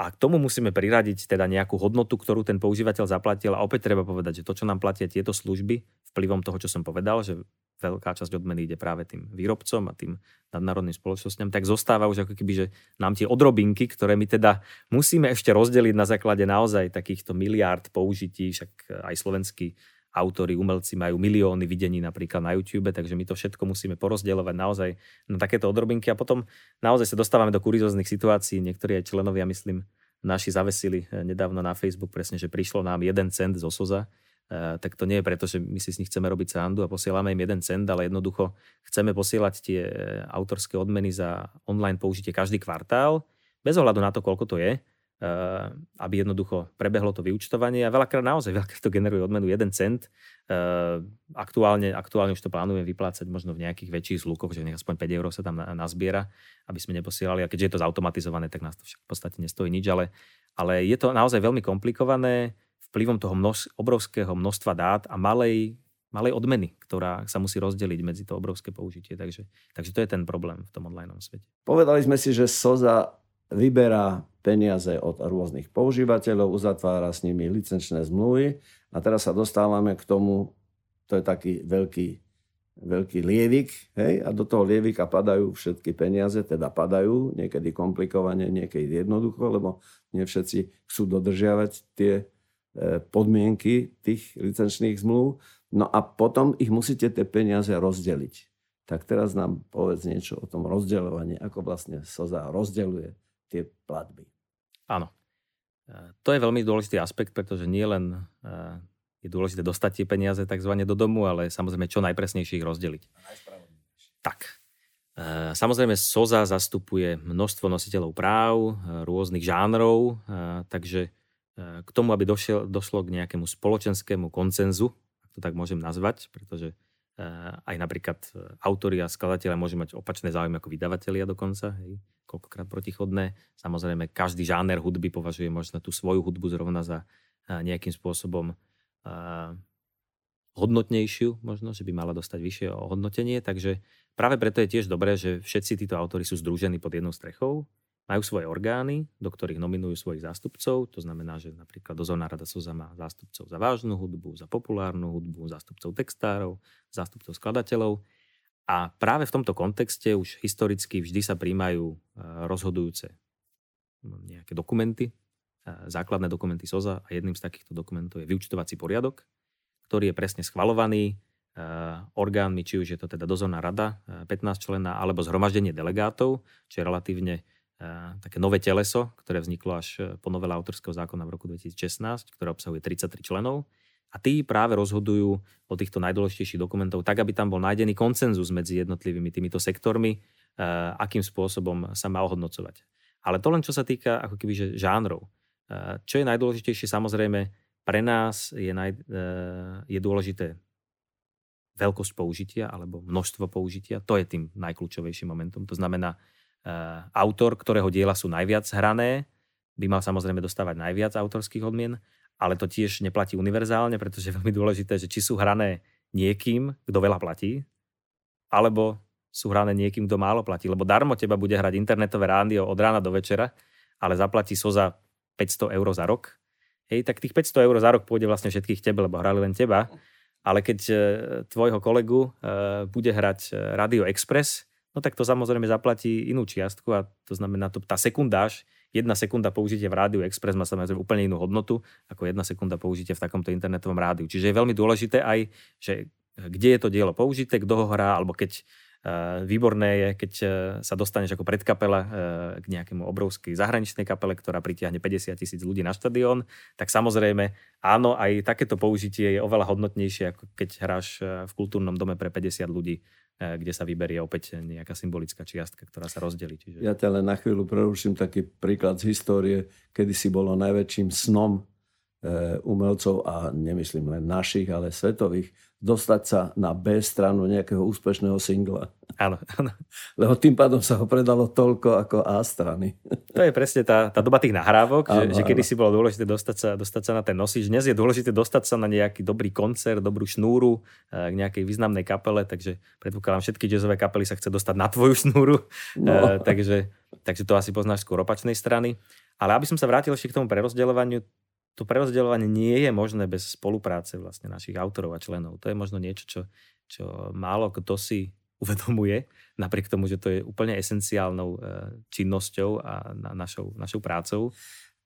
A k tomu musíme priradiť teda nejakú hodnotu, ktorú ten používateľ zaplatil. A opäť treba povedať, že to, čo nám platia tieto služby, vplyvom toho, čo som povedal, že veľká časť odmeny ide práve tým výrobcom a tým nadnárodným spoločnosťam, tak zostáva už ako keby, že nám tie odrobinky, ktoré my teda musíme ešte rozdeliť na základe naozaj takýchto miliárd použití, však aj slovenský autori, umelci majú milióny videní napríklad na YouTube, takže my to všetko musíme porozdeľovať naozaj na takéto odrobinky a potom naozaj sa dostávame do kurióznych situácií. Niektorí aj členovia, myslím, naši zavesili eh, nedávno na Facebook presne, že prišlo nám jeden cent zo SOZA, Uh, tak to nie je preto, že my si z nich chceme robiť srandu a posielame im jeden cent, ale jednoducho chceme posielať tie eh, autorské odmeny za online použitie každý kvartál, bez ohľadu na to, koľko to je. Eh, aby jednoducho prebehlo to vyučtovanie a veľakrát naozaj veľakrát to generuje odmenu 1 cent. Eh, aktuálne, aktuálne už to plánujeme vyplácať možno v nejakých väčších zlukoch, že nech aspoň 5 eur sa tam nazbiera, aby sme neposielali. A keďže je to zautomatizované, tak nás to však v podstate nestojí nič, ale, ale je to naozaj veľmi komplikované vplyvom toho množ, obrovského množstva dát a malej, malej odmeny, ktorá sa musí rozdeliť medzi to obrovské použitie. Takže, takže to je ten problém v tom online svete. Povedali sme si, že SOZA vyberá peniaze od rôznych používateľov, uzatvára s nimi licenčné zmluvy a teraz sa dostávame k tomu, to je taký veľký, veľký lievik, hej, a do toho lievika padajú všetky peniaze, teda padajú, niekedy komplikovane, niekedy jednoducho, lebo nie všetci chcú dodržiavať tie e, podmienky tých licenčných zmluv. No a potom ich musíte tie peniaze rozdeliť. Tak teraz nám povedz niečo o tom rozdeľovaní, ako vlastne SOZA rozdeľuje tie platby. Áno. E, to je veľmi dôležitý aspekt, pretože nie len e, je dôležité dostať tie peniaze tzv. do domu, ale samozrejme čo najpresnejšie ich rozdeliť. Tak. E, samozrejme SOZA zastupuje množstvo nositeľov práv, rôznych žánrov, takže k tomu, aby došiel, došlo k nejakému spoločenskému koncenzu, ak to tak môžem nazvať, pretože aj napríklad autori a skladatelia môžu mať opačné záujmy ako vydavatelia dokonca. Hej koľkokrát protichodné. Samozrejme, každý žáner hudby považuje možno tú svoju hudbu zrovna za nejakým spôsobom hodnotnejšiu, možno, že by mala dostať vyššie ohodnotenie. Takže práve preto je tiež dobré, že všetci títo autory sú združení pod jednou strechou, majú svoje orgány, do ktorých nominujú svojich zástupcov. To znamená, že napríklad dozorná rada SOZA má zástupcov za vážnu hudbu, za populárnu hudbu, zástupcov textárov, zástupcov skladateľov. A práve v tomto kontexte už historicky vždy sa príjmajú e, rozhodujúce nejaké dokumenty, e, základné dokumenty SOZA a jedným z takýchto dokumentov je vyučtovací poriadok, ktorý je presne schvalovaný e, orgánmi, či už je to teda dozorná rada 15 člená, alebo zhromaždenie delegátov, čo je relatívne také nové teleso, ktoré vzniklo až po novele autorského zákona v roku 2016, ktoré obsahuje 33 členov a tí práve rozhodujú o týchto najdôležitejších dokumentov tak, aby tam bol nájdený koncenzus medzi jednotlivými týmito sektormi, eh, akým spôsobom sa má ohodnocovať. Ale to len čo sa týka ako keby že žánrov. Eh, čo je najdôležitejšie samozrejme pre nás je, naj, je dôležité veľkosť použitia alebo množstvo použitia. To je tým najkľúčovejším momentom. To znamená, autor, ktorého diela sú najviac hrané, by mal samozrejme dostávať najviac autorských odmien ale to tiež neplatí univerzálne, pretože je veľmi dôležité, že či sú hrané niekým, kto veľa platí, alebo sú hrané niekým, kto málo platí. Lebo darmo teba bude hrať internetové rádio od rána do večera, ale zaplatí so za 500 eur za rok. Hej, tak tých 500 eur za rok pôjde vlastne všetkých tebe, lebo hrali len teba. Ale keď e, tvojho kolegu e, bude hrať Radio Express, no tak to samozrejme zaplatí inú čiastku a to znamená, to, tá sekundáž jedna sekunda použitia v rádiu Express má samozrejme úplne inú hodnotu ako jedna sekunda použitia v takomto internetovom rádiu. Čiže je veľmi dôležité aj, že kde je to dielo použité, kto ho hrá, alebo keď Uh, výborné je, keď uh, sa dostaneš ako predkapela uh, k nejakému obrovskej zahraničnej kapele, ktorá pritiahne 50 tisíc ľudí na štadión, tak samozrejme áno, aj takéto použitie je oveľa hodnotnejšie, ako keď hráš v kultúrnom dome pre 50 ľudí kde sa vyberie opäť nejaká symbolická čiastka, ktorá sa rozdelí. Čiže... Ja ťa len na chvíľu preruším taký príklad z histórie, kedy si bolo najväčším snom umelcov a nemyslím len našich, ale svetových, dostať sa na B stranu nejakého úspešného singla. Áno, áno. Lebo tým pádom sa ho predalo toľko ako A strany. To je presne tá, tá doba tých nahrávok, áno, že, že kedy si bolo dôležité dostať sa, dostať sa na ten nosič. Dnes je dôležité dostať sa na nejaký dobrý koncert, dobrú šnúru eh, k nejakej významnej kapele, takže predpokladám, všetky jazzové kapely sa chce dostať na tvoju šnúru, no. e, takže, takže to asi poznáš skôr opačnej strany. Ale aby som sa vrátil ešte k tomu prerozdeľovaniu, to prerozdeľovanie nie je možné bez spolupráce vlastne našich autorov a členov. To je možno niečo, čo, čo málo kto si uvedomuje, napriek tomu, že to je úplne esenciálnou e, činnosťou a našou, našou prácou.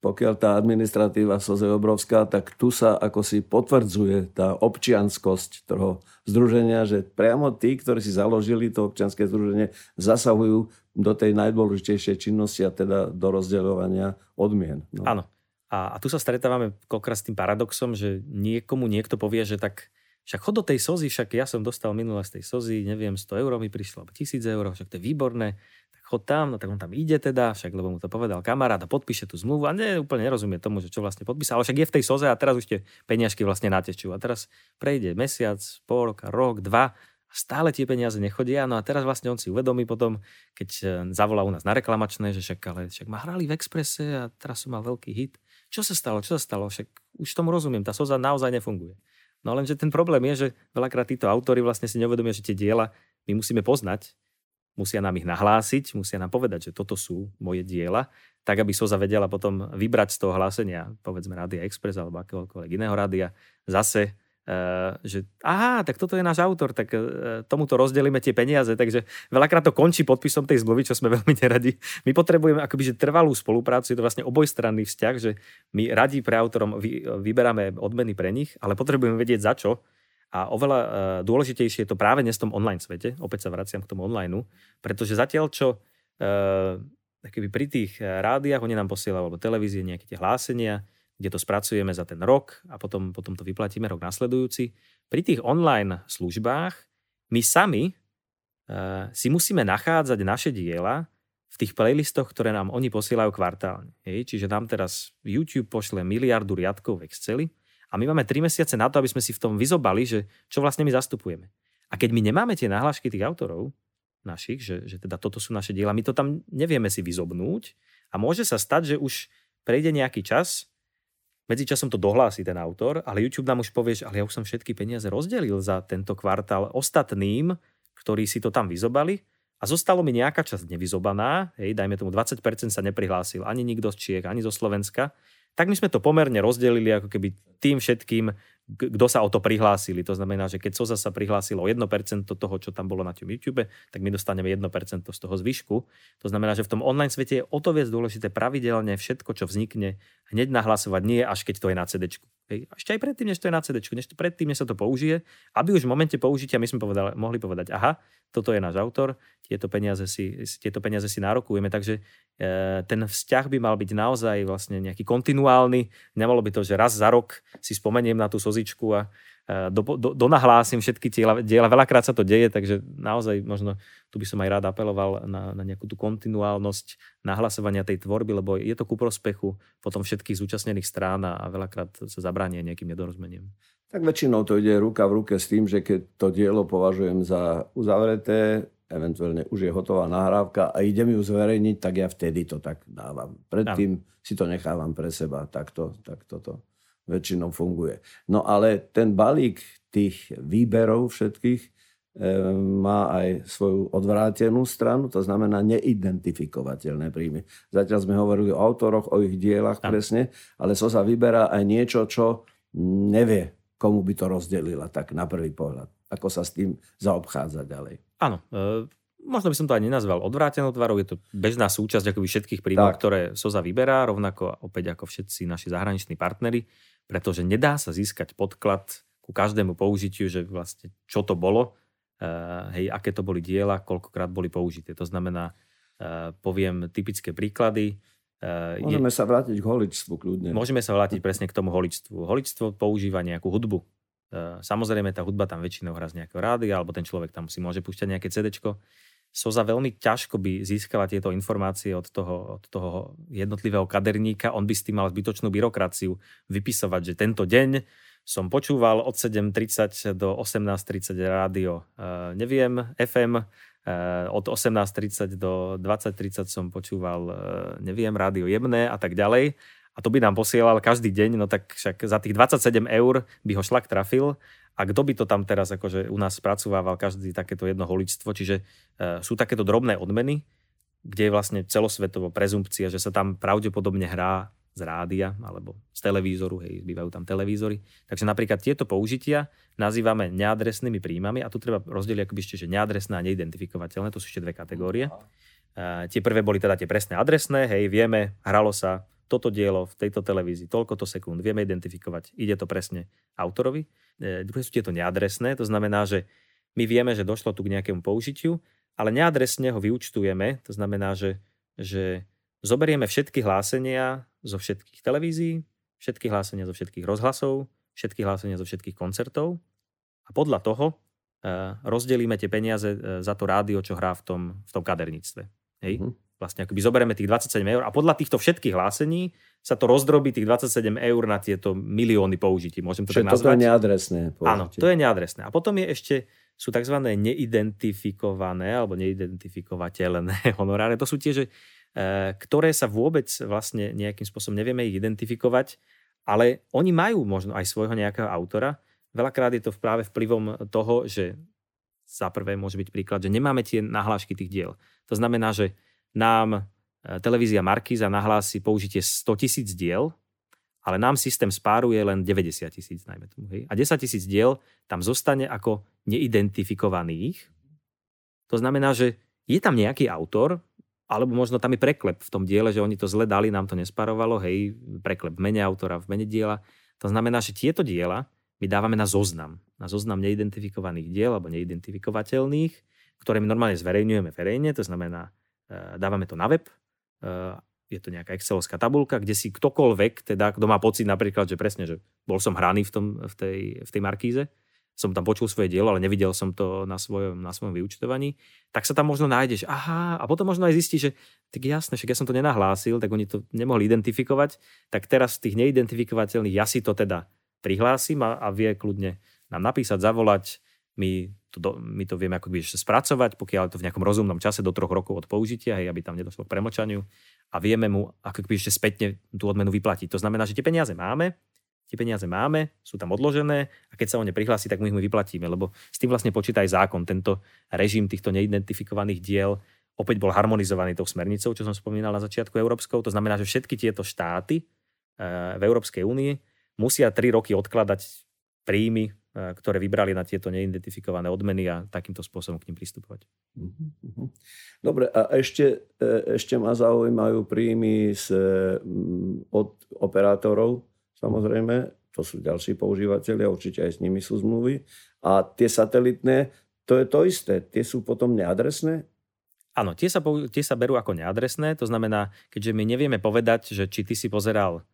Pokiaľ tá administratíva SOZ je obrovská, tak tu sa ako si potvrdzuje tá občianskosť toho združenia, že priamo tí, ktorí si založili to občianské združenie, zasahujú do tej najdôležitejšej činnosti a teda do rozdeľovania odmien. No. Áno, a, a tu sa stretávame koľkokrát s tým paradoxom, že niekomu niekto povie, že tak však chod do tej sozy, však ja som dostal minule z tej sozy, neviem, 100 eur mi prišlo, alebo 1000 eur, však to je výborné, tak chod tam, no tak on tam ide teda, však lebo mu to povedal kamarát a podpíše tú zmluvu a ne, úplne nerozumie tomu, že čo vlastne podpísal, ale však je v tej soze a teraz už tie peniažky vlastne natečú. A teraz prejde mesiac, pol roka, rok, dva a stále tie peniaze nechodia. No a teraz vlastne on si uvedomí potom, keď e, zavolá u nás na reklamačné, že však, ale však ma hrali v Exprese a teraz som mal veľký hit čo sa stalo, čo sa stalo, však už tomu rozumiem, tá soza naozaj nefunguje. No lenže ten problém je, že veľakrát títo autory vlastne si neuvedomia, že tie diela my musíme poznať, musia nám ich nahlásiť, musia nám povedať, že toto sú moje diela, tak aby Soza vedela potom vybrať z toho hlásenia, povedzme Rádia Express alebo akéhokoľvek iného rádia, zase že aha, tak toto je náš autor, tak uh, tomuto rozdelíme tie peniaze, takže veľakrát to končí podpisom tej zmluvy, čo sme veľmi neradi. My potrebujeme akoby že trvalú spoluprácu, je to vlastne obojstranný vzťah, že my radi pre autorom vy, vyberáme odmeny pre nich, ale potrebujeme vedieť za čo. A oveľa uh, dôležitejšie je to práve dnes v tom online svete, opäť sa vraciam k tomu online, pretože zatiaľ čo uh, pri tých rádiách oni nám posielajú, alebo televízie nejaké tie hlásenia, kde to spracujeme za ten rok a potom, potom to vyplatíme rok nasledujúci. Pri tých online službách my sami uh, si musíme nachádzať naše diela v tých playlistoch, ktoré nám oni posielajú kvartálne. Hej? Čiže nám teraz YouTube pošle miliardu riadkov v Exceli a my máme 3 mesiace na to, aby sme si v tom vyzobali, že čo vlastne my zastupujeme. A keď my nemáme tie náhlášky tých autorov, našich, že, že teda toto sú naše diela, my to tam nevieme si vyzobnúť a môže sa stať, že už prejde nejaký čas Medzičasom to dohlási ten autor, ale YouTube nám už povie, že ale ja už som všetky peniaze rozdelil za tento kvartál ostatným, ktorí si to tam vyzobali. A zostalo mi nejaká časť nevyzobaná, hej, dajme tomu 20% sa neprihlásil ani nikto z Čiech, ani zo Slovenska, tak my sme to pomerne rozdelili ako keby tým všetkým, kto sa o to prihlásili. To znamená, že keď SOZA sa prihlásilo o 1% toho, čo tam bolo na tom YouTube, tak my dostaneme 1% z toho zvyšku. To znamená, že v tom online svete je o to viac dôležité pravidelne všetko, čo vznikne, hneď nahlasovať, nie až keď to je na CD. Hej. Ešte aj predtým, než to je na CD, než to, predtým, než sa to použije, aby už v momente použitia my sme povedali, mohli povedať, aha, toto je náš autor, tieto peniaze si, tieto peniaze si nárokujeme, takže e, ten vzťah by mal byť naozaj vlastne nejaký kontinuálny, nemalo by to, že raz za rok si spomeniem na tú sozičku a do, do, donahlásim všetky diela, diela. Veľakrát sa to deje, takže naozaj možno tu by som aj rád apeloval na, na nejakú tú kontinuálnosť nahlasovania tej tvorby, lebo je to ku prospechu potom všetkých zúčastnených strán a, veľakrát sa zabránia nejakým nedorozumeniem. Tak väčšinou to ide ruka v ruke s tým, že keď to dielo považujem za uzavreté, eventuálne už je hotová nahrávka a idem ju zverejniť, tak ja vtedy to tak dávam. Predtým ja. si to nechávam pre seba. Takto, tak toto väčšinou funguje. No ale ten balík tých výberov všetkých e, má aj svoju odvrátenú stranu, to znamená neidentifikovateľné príjmy. Zatiaľ sme hovorili o autoroch, o ich dielach ja. presne, ale so sa vyberá aj niečo, čo nevie komu by to rozdelila, tak na prvý pohľad. Ako sa s tým zaobchádza ďalej. Áno, e, možno by som to aj nenazval odvrátenou tvarou, je to bežná súčasť akoby všetkých príjmov, ktoré SOZA vyberá, rovnako opäť ako všetci naši zahraniční partnery, pretože nedá sa získať podklad ku každému použitiu, že vlastne čo to bolo, e, hej, aké to boli diela, koľkokrát boli použité. To znamená, e, poviem typické príklady, Uh, môžeme je, sa vrátiť k holičstvu kľudne. Môžeme sa vrátiť presne k tomu holičstvu. Holičstvo používa nejakú hudbu. Samozrejme, tá hudba tam väčšinou hrá z nejakého rádia, alebo ten človek tam si môže púšťať nejaké CD. Soza veľmi ťažko by získala tieto informácie od toho, od toho jednotlivého kaderníka. On by s tým mal zbytočnú byrokraciu vypisovať, že tento deň som počúval od 7.30 do 18.30 rádio, uh, neviem, FM, uh, od 18.30 do 20.30 som počúval, uh, neviem, rádio jemné a tak ďalej. A to by nám posielal každý deň, no tak však za tých 27 eur by ho šlak trafil a kto by to tam teraz akože u nás spracovával každý takéto jedno holičstvo, čiže uh, sú takéto drobné odmeny, kde je vlastne celosvetovo prezumpcia, že sa tam pravdepodobne hrá z rádia alebo z televízoru, hej, bývajú tam televízory. Takže napríklad tieto použitia nazývame neadresnými príjmami a tu treba rozdeliť akoby ešte, že neadresné a neidentifikovateľné, to sú ešte dve kategórie. Uh, tie prvé boli teda tie presné adresné, hej, vieme, hralo sa toto dielo v tejto televízii, toľko to sekúnd, vieme identifikovať, ide to presne autorovi. E, druhé sú tieto neadresné, to znamená, že my vieme, že došlo tu k nejakému použitiu, ale neadresne ho vyučtujeme, to znamená, že, že zoberieme všetky hlásenia zo všetkých televízií, všetky hlásenia zo všetkých rozhlasov, všetky hlásenia zo všetkých koncertov a podľa toho e, rozdelíme tie peniaze e, za to rádio, čo hrá v tom, v tom kaderníctve. Hej? Mm-hmm vlastne akoby zoberieme tých 27 eur a podľa týchto všetkých hlásení sa to rozdrobí tých 27 eur na tieto milióny použití. Môžem to Čiže tak nazvať? toto je neadresné. Použitie. Áno, to je neadresné. A potom je ešte, sú tzv. neidentifikované alebo neidentifikovateľné honoráre. To sú tie, že, e, ktoré sa vôbec vlastne nejakým spôsobom nevieme ich identifikovať, ale oni majú možno aj svojho nejakého autora. Veľakrát je to práve vplyvom toho, že za prvé môže byť príklad, že nemáme tie nahlášky tých diel. To znamená, že nám e, televízia Markíza nahlási použitie 100 tisíc diel, ale nám systém spáruje len 90 tisíc, najmä tomu. Hej? A 10 tisíc diel tam zostane ako neidentifikovaných. To znamená, že je tam nejaký autor, alebo možno tam je preklep v tom diele, že oni to zle dali, nám to nesparovalo, hej, preklep v mene autora, v mene diela. To znamená, že tieto diela my dávame na zoznam. Na zoznam neidentifikovaných diel alebo neidentifikovateľných, ktoré my normálne zverejňujeme verejne, to znamená dávame to na web, eh, je to nejaká excelovská tabulka, kde si ktokoľvek, teda kto má pocit napríklad, že presne, že bol som hraný v, tom, v, tej, v tej markíze, som tam počul svoje dielo, ale nevidel som to na svojom, na svojom vyučtovaní, tak sa tam možno nájdeš, aha, a potom možno aj zistí, že tak jasné, však ja som to nenahlásil, tak oni to nemohli identifikovať, tak teraz z tých neidentifikovateľných ja si to teda prihlásim a, a vie kľudne nám napísať, zavolať, my to, do, my to vieme ako spracovať, pokiaľ to v nejakom rozumnom čase do troch rokov od použitia, hej, aby tam nedošlo k premočaniu a vieme mu ako keby ešte spätne tú odmenu vyplatiť. To znamená, že tie peniaze máme, tie peniaze máme, sú tam odložené a keď sa o ne prihlási, tak my ich mu vyplatíme, lebo s tým vlastne počíta aj zákon. Tento režim týchto neidentifikovaných diel opäť bol harmonizovaný tou smernicou, čo som spomínal na začiatku európskou. To znamená, že všetky tieto štáty eh, v Európskej únii musia tri roky odkladať príjmy ktoré vybrali na tieto neidentifikované odmeny a takýmto spôsobom k ním pristupovať. Mhm, mhm. Dobre, a ešte, e, ešte ma zaujímajú príjmy z, od operátorov, samozrejme, to sú ďalší používateľia, určite aj s nimi sú zmluvy. A tie satelitné, to je to isté, tie sú potom neadresné? Áno, tie sa, tie sa berú ako neadresné, to znamená, keďže my nevieme povedať, že či ty si pozeral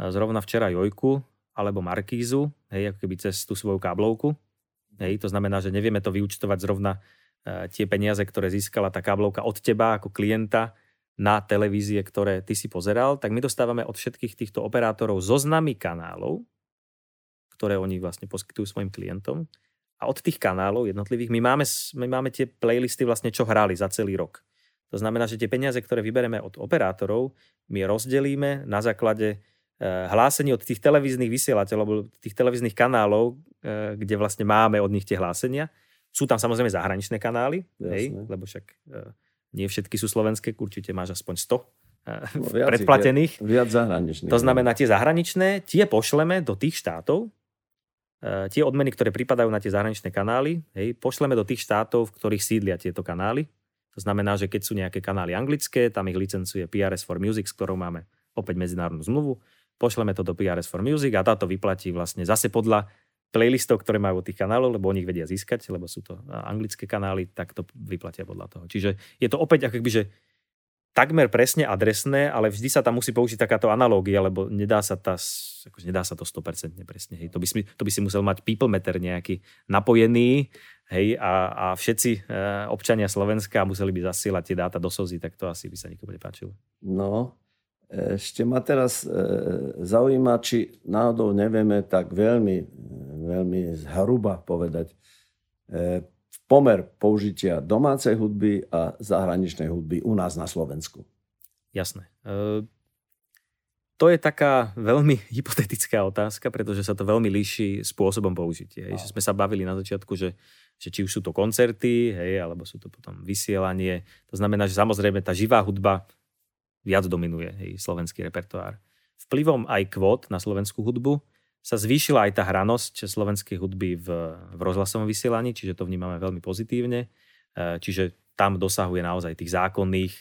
e, zrovna včera Jojku, alebo Markízu, hej, ako keby cez tú svoju káblovku. Hej, to znamená, že nevieme to vyučtovať zrovna e, tie peniaze, ktoré získala tá káblovka od teba ako klienta na televízie, ktoré ty si pozeral, tak my dostávame od všetkých týchto operátorov zoznamy kanálov, ktoré oni vlastne poskytujú svojim klientom. A od tých kanálov jednotlivých my máme, my máme tie playlisty vlastne, čo hrali za celý rok. To znamená, že tie peniaze, ktoré vybereme od operátorov, my rozdelíme na základe hlásení od tých televíznych vysielateľov, alebo tých televíznych kanálov, eh, kde vlastne máme od nich tie hlásenia. Sú tam samozrejme zahraničné kanály, hej, lebo však eh, nie všetky sú slovenské, určite máš aspoň 100 no, viac predplatených. Viac, viac zahraničných. To znamená, tie zahraničné, tie pošleme do tých štátov, tie odmeny, ktoré pripadajú na tie zahraničné kanály, hej, pošleme do tých štátov, v ktorých sídlia tieto kanály. To znamená, že keď sú nejaké kanály anglické, tam ich licencuje PRS for Music, s ktorou máme opäť medzinárodnú zmluvu pošleme to do PRS for Music a táto vyplatí vlastne zase podľa playlistov, ktoré majú tých kanálov, lebo oni ich vedia získať, lebo sú to anglické kanály, tak to vyplatia podľa toho. Čiže je to opäť ako že takmer presne adresné, ale vždy sa tam musí použiť takáto analógia, lebo nedá sa, tá, akože nedá sa to 100% presne. Hej. To, by si, to by si musel mať people meter nejaký napojený hej, a, a všetci e, občania Slovenska museli by zasielať tie dáta do SOZY, tak to asi by sa nikomu nepáčilo. No, ešte ma teraz e, zaujíma, či náhodou nevieme tak veľmi, veľmi zhruba povedať, e, pomer použitia domácej hudby a zahraničnej hudby u nás na Slovensku? Jasné. E, to je taká veľmi hypotetická otázka, pretože sa to veľmi líši spôsobom použitia. Hej. Že sme sa bavili na začiatku, že, že či už sú to koncerty, hej, alebo sú to potom vysielanie. To znamená, že samozrejme tá živá hudba viac dominuje hej, slovenský repertoár. Vplyvom aj kvót na slovenskú hudbu sa zvýšila aj tá hranosť slovenskej hudby v, v rozhlasovom vysielaní, čiže to vnímame veľmi pozitívne. E, čiže tam dosahuje naozaj tých zákonných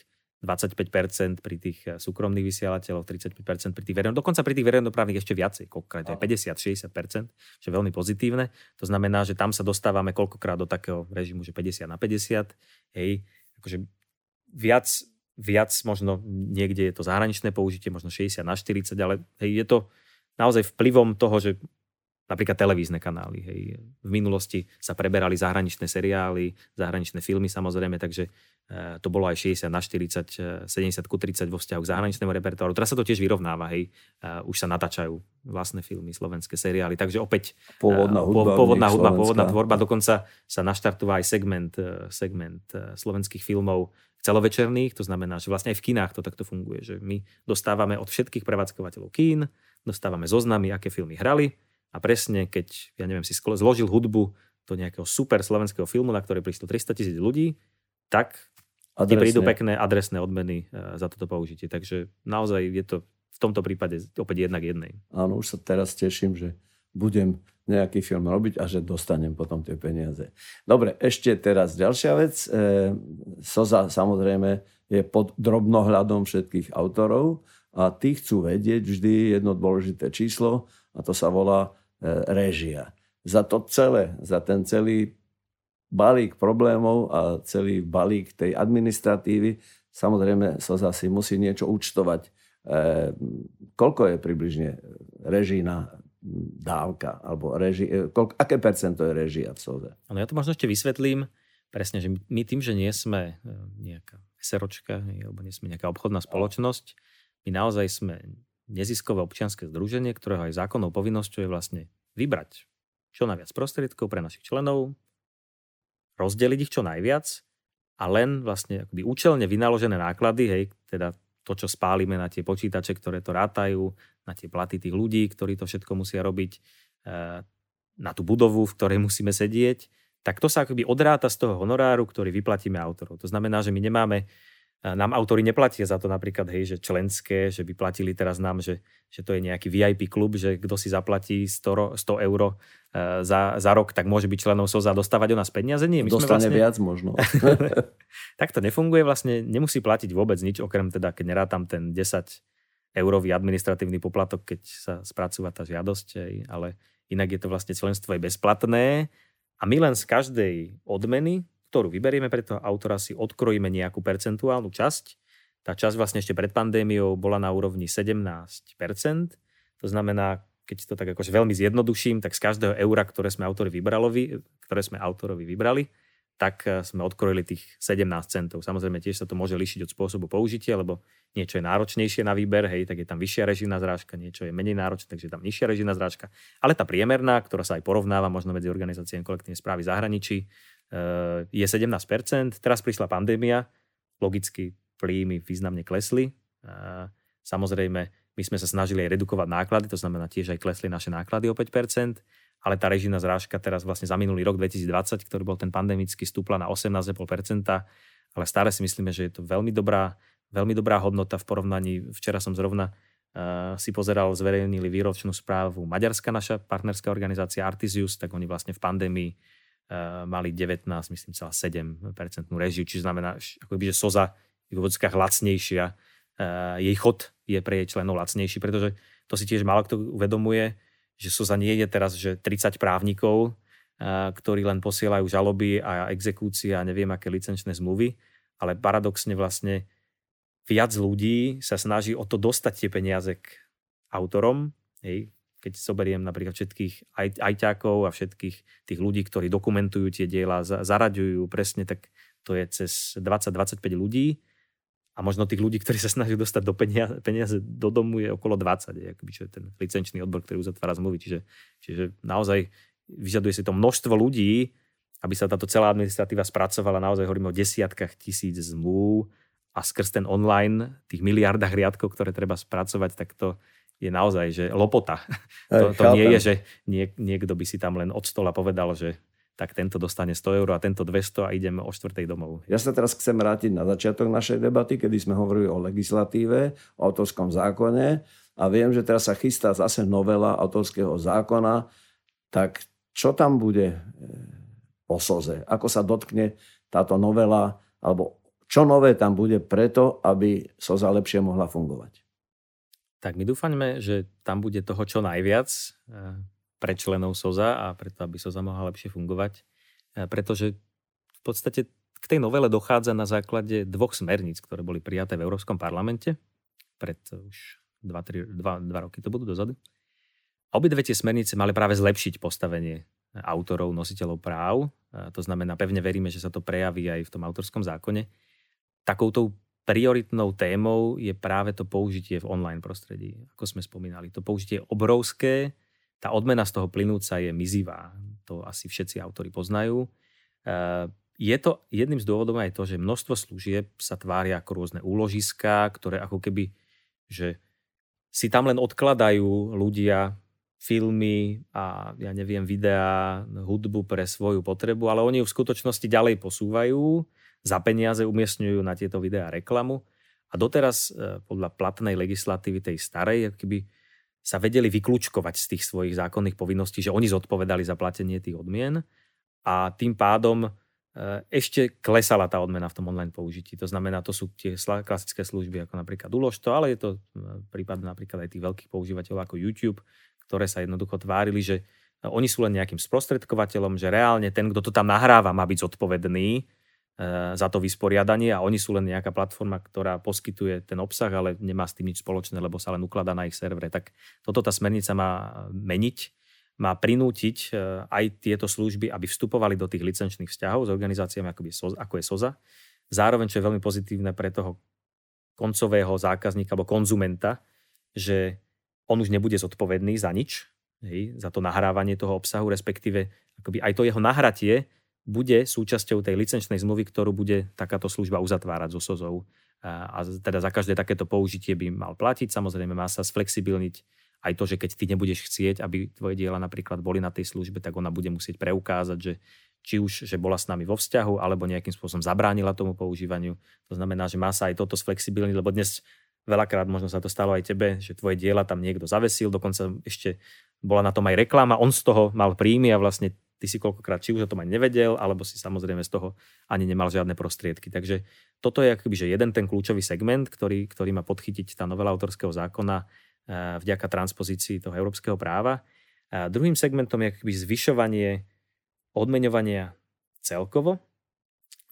25% pri tých e, súkromných vysielateľov, 35% pri tých verejných, dokonca pri tých verejnoprávnych ešte viacej, koľkokrát aj 50-60%, čo je veľmi pozitívne. To znamená, že tam sa dostávame koľkokrát do takého režimu, že 50 na 50, hej, akože viac, viac možno niekde je to zahraničné použitie, možno 60 na 40, ale hej, je to, naozaj vplyvom toho, že napríklad televízne kanály. Hej. V minulosti sa preberali zahraničné seriály, zahraničné filmy samozrejme, takže e, to bolo aj 60 na 40, 70 e, ku 30 vo vzťahu k zahraničnému repertoáru. Teraz sa to tiež vyrovnáva, hej. E, už sa natáčajú vlastné filmy, slovenské seriály, takže opäť pôvodná hudba, pôvodná, hudba, pôvodná tvorba, dokonca sa naštartúva aj segment, segment slovenských filmov celovečerných, to znamená, že vlastne aj v kinách to takto funguje, že my dostávame od všetkých prevádzkovateľov kín, dostávame zoznamy, aké filmy hrali a presne, keď, ja neviem, si zložil hudbu do nejakého super slovenského filmu, na ktorý prišlo 300 tisíc ľudí, tak ti prídu pekné adresné odmeny e, za toto použitie. Takže naozaj je to v tomto prípade opäť jednak jednej. Áno, už sa teraz teším, že budem nejaký film robiť a že dostanem potom tie peniaze. Dobre, ešte teraz ďalšia vec. E, Soza samozrejme je pod drobnohľadom všetkých autorov a tí chcú vedieť vždy jedno dôležité číslo a to sa volá e, réžia. Za to celé, za ten celý balík problémov a celý balík tej administratívy, samozrejme sa zase musí niečo účtovať. E, koľko je približne režína dávka, alebo reži, e, koľko, aké percento je režia v SOZE? Ano, ja to možno ešte vysvetlím. Presne, že my tým, že nie sme e, nejaká SROčka, alebo nie sme nejaká obchodná spoločnosť, my naozaj sme neziskové občianske združenie, ktorého aj zákonnou povinnosťou je vlastne vybrať čo najviac prostriedkov pre našich členov, rozdeliť ich čo najviac a len vlastne akoby účelne vynaložené náklady, hej, teda to, čo spálime na tie počítače, ktoré to rátajú, na tie platy tých ľudí, ktorí to všetko musia robiť, eh, na tú budovu, v ktorej musíme sedieť, tak to sa akoby odráta z toho honoráru, ktorý vyplatíme autorov. To znamená, že my nemáme nám autori neplatia za to napríklad, hej, že členské, že by platili teraz nám, že, že to je nejaký VIP klub, že kto si zaplatí 100, 100 eur za, za rok, tak môže byť členom SOZA a dostávať o nás peniaze. Nie, my Dostane vlastne... viac možno. tak to nefunguje, vlastne nemusí platiť vôbec nič, okrem teda, keď nerátam ten 10 eurový administratívny poplatok, keď sa spracúva tá žiadosť, ale inak je to vlastne členstvo aj bezplatné a my len z každej odmeny ktorú vyberieme pre toho autora, si odkrojíme nejakú percentuálnu časť. Tá časť vlastne ešte pred pandémiou bola na úrovni 17%. To znamená, keď to tak akože veľmi zjednoduším, tak z každého eura, ktoré sme, autori vybrali, ktoré sme autorovi vybrali, tak eh, sme odkrojili tých 17 centov. Samozrejme tiež sa to môže líšiť od spôsobu použitia, lebo niečo je náročnejšie na výber, hej, tak je tam vyššia režijná zrážka, niečo je menej náročné, takže je tam nižšia režijná zrážka. Ale tá priemerná, ktorá sa aj porovnáva možno medzi organizáciami kolektívnej správy zahraničí, je 17%. Teraz prišla pandémia, logicky príjmy významne klesli. Eh, samozrejme, my sme sa snažili aj redukovať náklady, to znamená tiež aj klesli naše náklady o 5%, ale tá režijná zrážka teraz vlastne za minulý rok 2020, ktorý bol ten pandemický, stúpla na 18,5%, ale stále si myslíme, že je to veľmi dobrá, veľmi dobrá hodnota v porovnaní. Včera som zrovna uh, si pozeral, zverejnili výročnú správu Maďarska, naša partnerská organizácia Artisius, tak oni vlastne v pandémii Eh, mali 19, myslím, celá 7% režiu, čiže znamená, ako by, že Soza je v vodzkách lacnejšia. Uh, jej chod je pre jej členov lacnejší, pretože to si tiež málo kto uvedomuje, že Soza nie je teraz, že 30 právnikov, uh, ktorí len posielajú žaloby a exekúcie a neviem aké licenčné zmluvy, ale paradoxne vlastne viac ľudí sa snaží o to dostať tie peniaze k autorom. Hej. Keď zoberiem napríklad všetkých aj, ajťákov a všetkých tých ľudí, ktorí dokumentujú tie diela, zaraďujú presne, tak to je cez 20-25 ľudí a možno tých ľudí, ktorí sa snaží dostať do peniaze, peniaze do domu je okolo 20, je, akoby, čo je ten licenčný odbor, ktorý uzatvára zmluvy. Čiže, čiže naozaj vyžaduje si to množstvo ľudí, aby sa táto celá administratíva spracovala. Naozaj hovoríme o desiatkách tisíc zmluv a skrz ten online, tých miliardách riadkov, ktoré treba spracovať, tak to je naozaj, že lopota. to, to nie je, že niek, niekto by si tam len od stola povedal, že tak tento dostane 100 eur a tento 200 a ideme o štvrtej domov. Ja sa teraz chcem vrátiť na začiatok našej debaty, kedy sme hovorili o legislatíve, o autorskom zákone a viem, že teraz sa chystá zase novela autorského zákona, tak čo tam bude e, o SOZE? Ako sa dotkne táto novela, alebo čo nové tam bude preto, aby SOZA lepšie mohla fungovať? Tak my dúfame, že tam bude toho čo najviac e, pre členov SOZA a preto, aby SOZA mohla lepšie fungovať. E, pretože v podstate k tej novele dochádza na základe dvoch smerníc, ktoré boli prijaté v Európskom parlamente pred už 2, 3, 2, 2 roky to budú dozadu. Obidve tie smernice mali práve zlepšiť postavenie autorov, nositeľov práv. To znamená, pevne veríme, že sa to prejaví aj v tom autorskom zákone. Takoutou prioritnou témou je práve to použitie v online prostredí, ako sme spomínali. To použitie je obrovské, tá odmena z toho plynúca je mizivá. To asi všetci autori poznajú. Eh, je to jedným z dôvodov aj to, že množstvo služieb sa tvária ako rôzne úložiská, ktoré ako keby, že si tam len odkladajú ľudia filmy a ja neviem, videá, hudbu pre svoju potrebu, ale oni ju v skutočnosti ďalej posúvajú, za peniaze umiestňujú na tieto videá reklamu. A doteraz eh, podľa platnej legislatívy tej starej, keby sa vedeli vyklúčkovať z tých svojich zákonných povinností, že oni zodpovedali za platenie tých odmien. A tým pádom e, ešte klesala tá odmena v tom online použití. To znamená, to sú tie klasické služby ako napríklad Uložto, ale je to e, prípad napríklad aj tých veľkých používateľov ako YouTube, ktoré sa jednoducho tvárili, že oni sú len nejakým sprostredkovateľom, že reálne ten, kto to tam nahráva, má byť zodpovedný. E, za to vysporiadanie a oni sú len nejaká platforma, ktorá poskytuje ten obsah, ale nemá s tým nič spoločné, lebo sa len ukladá na ich servere. Tak toto tá smernica má meniť, má prinútiť e, aj tieto služby, aby vstupovali do tých licenčných vzťahov s organizáciami ako je SOZA. Zároveň, čo je veľmi pozitívne pre toho koncového zákazníka alebo konzumenta, že on už nebude zodpovedný za nič, hej, za to nahrávanie toho obsahu, respektíve akoby aj to jeho nahratie bude súčasťou tej licenčnej zmluvy, ktorú bude takáto služba uzatvárať so SOZou. A teda za každé takéto použitie by mal platiť. Samozrejme má sa sflexibilniť aj to, že keď ty nebudeš chcieť, aby tvoje diela napríklad boli na tej službe, tak ona bude musieť preukázať, že či už, že bola s nami vo vzťahu, alebo nejakým spôsobom zabránila tomu používaniu. To znamená, že má sa aj toto sflexibilniť, lebo dnes veľakrát možno sa to stalo aj tebe, že tvoje diela tam niekto zavesil, dokonca ešte bola na tom aj reklama, on z toho mal príjmy a vlastne ty si koľkokrát či už o tom aj nevedel, alebo si samozrejme z toho ani nemal žiadne prostriedky. Takže toto je akoby, že jeden ten kľúčový segment, ktorý, ktorý má podchytiť tá novela autorského zákona eh, vďaka transpozícii toho európskeho práva. A druhým segmentom je akoby zvyšovanie odmeňovania celkovo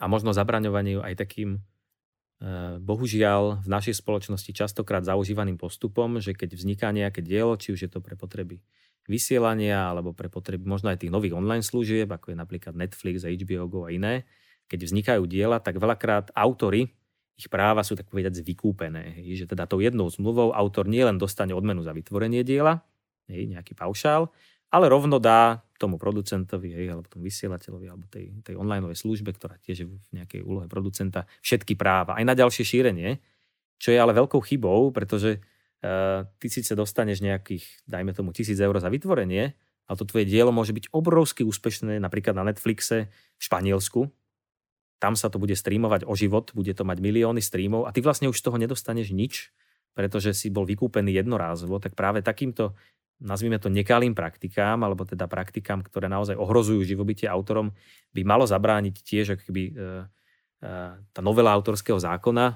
a možno zabraňovaniu aj takým eh, bohužiaľ v našej spoločnosti častokrát zaužívaným postupom, že keď vzniká nejaké dielo, či už je to pre potreby vysielania alebo pre potreby možno aj tých nových online služieb, ako je napríklad Netflix, HBO Go a iné, keď vznikajú diela, tak veľakrát autory, ich práva sú tak povedať vykúpené. Hej, že teda tou jednou zmluvou autor nielen dostane odmenu za vytvorenie diela, hej, nejaký paušál, ale rovno dá tomu producentovi, hej, alebo tomu vysielateľovi, alebo tej, tej online službe, ktorá tiež je v nejakej úlohe producenta, všetky práva, aj na ďalšie šírenie, čo je ale veľkou chybou, pretože ty síce dostaneš nejakých, dajme tomu, tisíc eur za vytvorenie, ale to tvoje dielo môže byť obrovsky úspešné napríklad na Netflixe v Španielsku. Tam sa to bude streamovať o život, bude to mať milióny streamov a ty vlastne už z toho nedostaneš nič, pretože si bol vykúpený jednorázovo, tak práve takýmto, nazvime to nekalým praktikám, alebo teda praktikám, ktoré naozaj ohrozujú živobytie autorom, by malo zabrániť tiež akby, e, tá novela autorského zákona, e,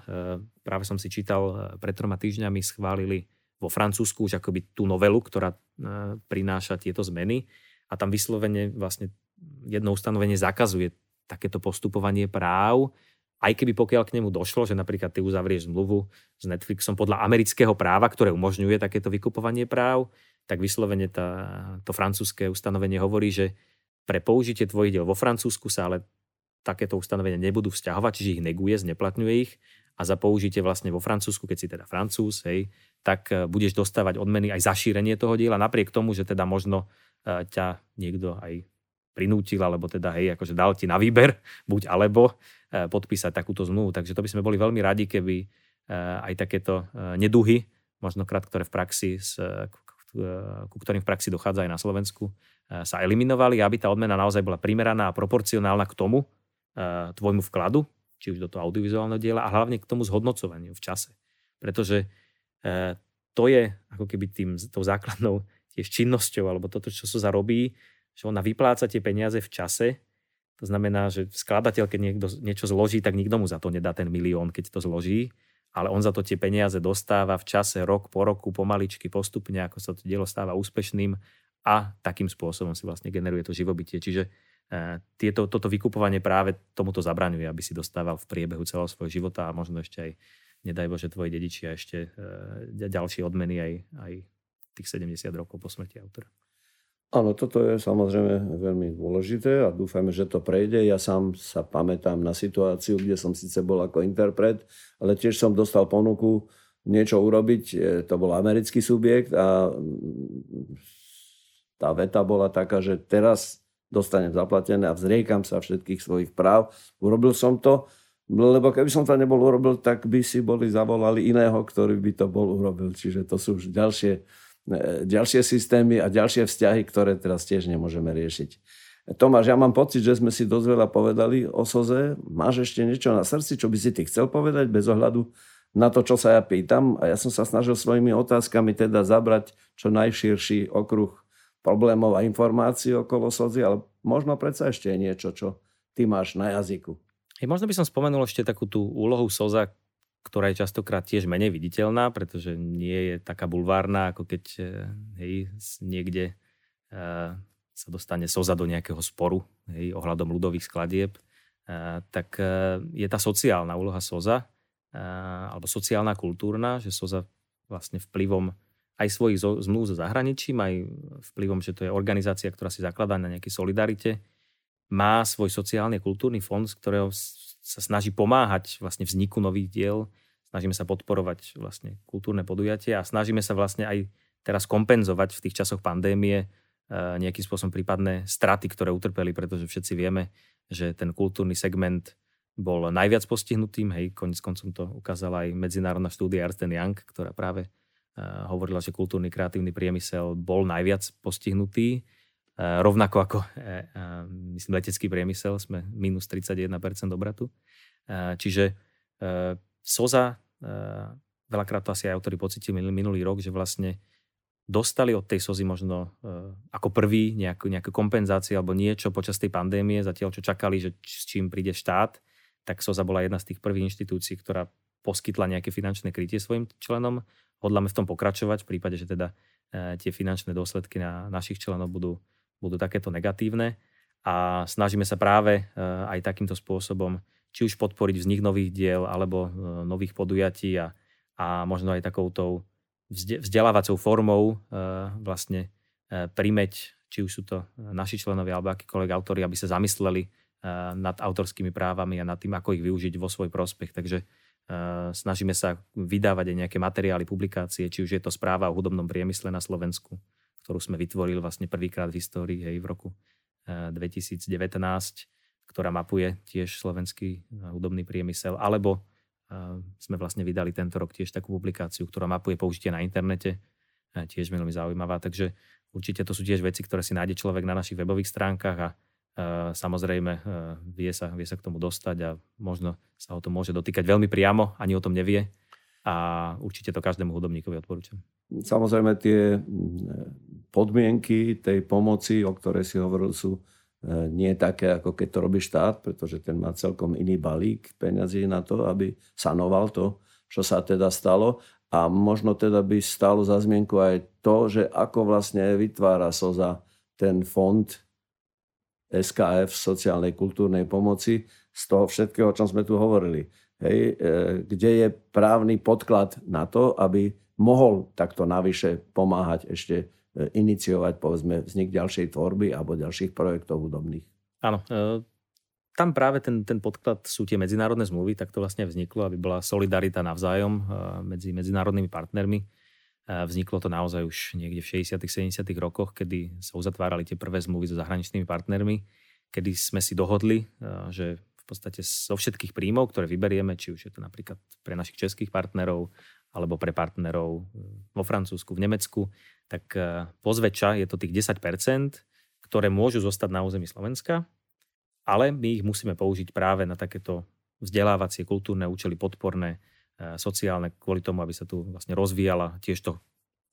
práve som si čítal, e, pred troma týždňami schválili vo Francúzsku už akoby tú novelu, ktorá e, prináša tieto zmeny. A tam vyslovene vlastne jedno ustanovenie zakazuje takéto postupovanie práv aj keby pokiaľ k nemu došlo, že napríklad ty uzavrieš zmluvu s Netflixom podľa amerického práva, ktoré umožňuje takéto vykupovanie práv, tak vyslovene tá, to francúzske ustanovenie hovorí, že pre použitie tvojich diel vo Francúzsku sa ale takéto ustanovenia nebudú vzťahovať, čiže ich neguje, zneplatňuje ich a za použitie vlastne vo Francúzsku, keď si teda Francúz, hej, tak e, budeš dostávať odmeny aj za šírenie toho diela, napriek tomu, že teda možno e, ťa niekto aj prinútil, alebo teda hej, akože dal ti na výber, buď alebo e, podpísať takúto zmluvu. Takže to by sme boli veľmi radi, keby aj takéto neduhy, možno krát, ktoré v praxi, ku ktorým v praxi dochádza aj na Slovensku, sa eliminovali, aby tá odmena naozaj bola primeraná a proporcionálna k tomu tvojmu vkladu, či už do toho audiovizuálneho diela a hlavne k tomu zhodnocovaniu v čase. Pretože to je ako keby tým, tou základnou tiež činnosťou, alebo toto, čo sa zarobí, že ona vypláca tie peniaze v čase. To znamená, že skladateľ, keď niekto niečo zloží, tak nikto mu za to nedá ten milión, keď to zloží, ale on za to tie peniaze dostáva v čase, rok po roku, pomaličky, postupne, ako sa to dielo stáva úspešným a takým spôsobom si vlastne generuje to živobytie. Čiže e, tieto, toto vykupovanie práve tomuto zabraňuje, aby si dostával v priebehu celého svojho života a možno ešte aj, nedaj Bože, tvoji dedičia ešte e, ďalšie odmeny aj, aj tých 70 rokov po smrti autora. Áno, toto je samozrejme veľmi dôležité a dúfajme, že to prejde. Ja sám sa pamätám na situáciu, kde som síce bol ako interpret, ale tiež som dostal ponuku niečo urobiť. To bol americký subjekt a tá veta bola taká, že teraz dostanem zaplatené a vzriekam sa všetkých svojich práv. Urobil som to, lebo keby som to nebol urobil, tak by si boli zavolali iného, ktorý by to bol urobil. Čiže to sú už ďalšie E, ďalšie systémy a ďalšie vzťahy, ktoré teraz tiež nemôžeme riešiť. Tomáš, ja mám pocit, že sme si dosť veľa povedali o Soze. Máš ešte niečo na srdci, čo by si ty chcel povedať bez ohľadu na to, čo sa ja pýtam? A ja som sa snažil svojimi otázkami teda zabrať čo najširší okruh problémov a informácií okolo Sozy, ale možno predsa ešte je niečo, čo ty máš na jazyku. Hey, možno by som spomenul ešte takú tú úlohu Soza, ktorá je častokrát tiež menej viditeľná, pretože nie je taká bulvárna, ako keď eh, hej, niekde uh, sa dostane soza do nejakého sporu hej, ohľadom ľudových skladieb, uh, tak uh, je tá sociálna úloha soza, alebo sociálna kultúrna, že soza vlastne vplyvom aj svojich zmluv so zahraničím, aj vplyvom, že to je organizácia, ktorá si zakladá na nejakej solidarite, má svoj sociálny kultúrny fond, z ktorého sa snaží pomáhať vlastne vzniku nových diel, snažíme sa podporovať vlastne kultúrne podujatia a snažíme sa vlastne aj teraz kompenzovať v tých časoch pandémie e, nejakým spôsobom prípadné straty, ktoré utrpeli, pretože všetci vieme, že ten kultúrny segment bol najviac postihnutým. Hej, konec koncom to ukázala aj medzinárodná štúdia Ernst Young, ktorá práve hovorila, že kultúrny kreatívny priemysel bol najviac postihnutý. Uh, rovnako ako uh, myslím, letecký priemysel, sme minus 31% obratu. Čiže Soza, veľakrát to asi aj autori pocitili minulý rok, že vlastne dostali od tej Sozy možno ako prvý nejakú, nejakú kompenzáciu alebo niečo počas tej pandémie, zatiaľ čo čakali, že s čím príde štát, tak Soza bola jedna z tých prvých inštitúcií, ktorá poskytla nejaké finančné krytie svojim členom. Hodláme v tom pokračovať v prípade, že teda tie finančné dôsledky na našich členov budú budú takéto negatívne a snažíme sa práve e, aj takýmto spôsobom či už podporiť vznik nových diel alebo e, nových podujatí a, a možno aj takouto vzdelávacou formou vlastne primeť, či už sú to naši členovia alebo akýkoľvek autori, aby sa zamysleli nad autorskými právami a nad tým, ako ich využiť vo svoj prospech. Takže snažíme sa vydávať aj nejaké materiály, publikácie, či už je to správa o hudobnom priemysle na Slovensku, ktorú sme vytvorili vlastne prvýkrát v histórii hej, v roku 2019, eh, ktorá mapuje tiež slovenský eh, hudobný priemysel, alebo eh, sme vlastne vydali tento rok tiež takú publikáciu, ktorá mapuje použitie na internete, tiež veľmi zaujímavá, takže určite to sú tiež veci, ktoré si nájde človek na našich webových stránkach a samozrejme vie sa, vie sa k tomu dostať a možno sa ho to môže dotýkať veľmi priamo, ani o tom nevie a určite to každému hudobníkovi odporúčam. Samozrejme tie podmienky tej pomoci, o ktorej si hovoril, sú nie také, ako keď to robí štát, pretože ten má celkom iný balík peňazí na to, aby sanoval to, čo sa teda stalo. A možno teda by stalo za zmienku aj to, že ako vlastne vytvára SOZA ten fond SKF, sociálnej kultúrnej pomoci, z toho všetkého, o čom sme tu hovorili. Hej, e, kde je právny podklad na to, aby mohol takto navyše pomáhať ešte e, iniciovať povedzme vznik ďalšej tvorby alebo ďalších projektov hudobných. Áno, e, tam práve ten, ten podklad sú tie medzinárodné zmluvy, tak to vlastne vzniklo, aby bola solidarita navzájom medzi medzinárodnými partnermi. Vzniklo to naozaj už niekde v 60 70 rokoch, kedy sa uzatvárali tie prvé zmluvy so zahraničnými partnermi, kedy sme si dohodli, že v podstate zo všetkých príjmov, ktoré vyberieme, či už je to napríklad pre našich českých partnerov alebo pre partnerov e, vo Francúzsku, v Nemecku, tak e, pozväčša je to tých 10%, ktoré môžu zostať na území Slovenska, ale my ich musíme použiť práve na takéto vzdelávacie, kultúrne účely, podporné, e, sociálne, kvôli tomu, aby sa tu vlastne rozvíjala tiež to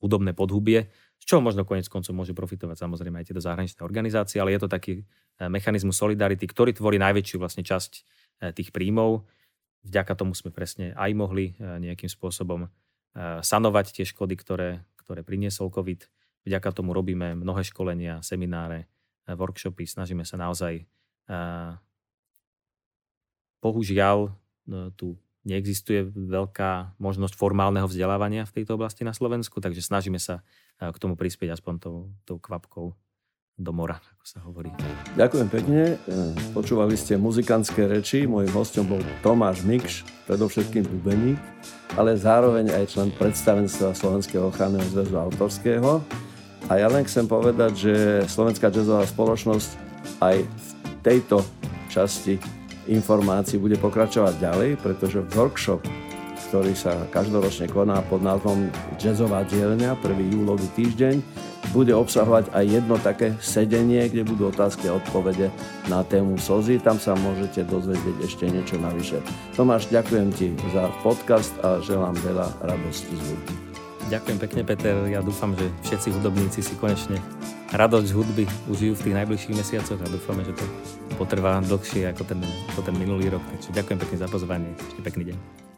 hudobné podhubie, z čoho možno konec koncov môžu profitovať samozrejme aj tieto zahraničné organizácie, ale je to taký e, mechanizmus solidarity, ktorý tvorí najväčšiu vlastne časť e, tých príjmov. Vďaka tomu sme presne aj mohli nejakým spôsobom sanovať tie škody, ktoré, ktoré priniesol COVID. Vďaka tomu robíme mnohé školenia, semináre, workshopy, snažíme sa naozaj bohužiaľ tú neexistuje veľká možnosť formálneho vzdelávania v tejto oblasti na Slovensku, takže snažíme sa eh, k tomu prispieť aspoň tou, tou kvapkou do mora, ako sa hovorí. Ďakujem pekne. Eh, počúvali ste muzikantské reči. Mojím hostom bol Tomáš Mikš, predovšetkým bubeník, ale zároveň aj člen predstavenstva Slovenského ochranného zväzu autorského. A ja len chcem povedať, že Slovenská jazzová spoločnosť aj v tejto časti informácií bude pokračovať ďalej, pretože workshop, ktorý sa každoročne koná pod názvom Jazzová dielňa, prvý júlový týždeň, bude obsahovať aj jedno také sedenie, kde budú otázky a odpovede na tému slzy. Tam sa môžete dozvedieť ešte niečo navyše. Tomáš, ďakujem ti za podcast a želám veľa radosti z hudby. Ďakujem pekne, Peter. Ja dúfam, že všetci hudobníci si konečne radosť hudby užijú v tých najbližších mesiacoch a dúfame, že to potrvá dlhšie ako ten, ako ten minulý rok. Takže ďakujem pekne za pozvanie. Ešte pekný deň.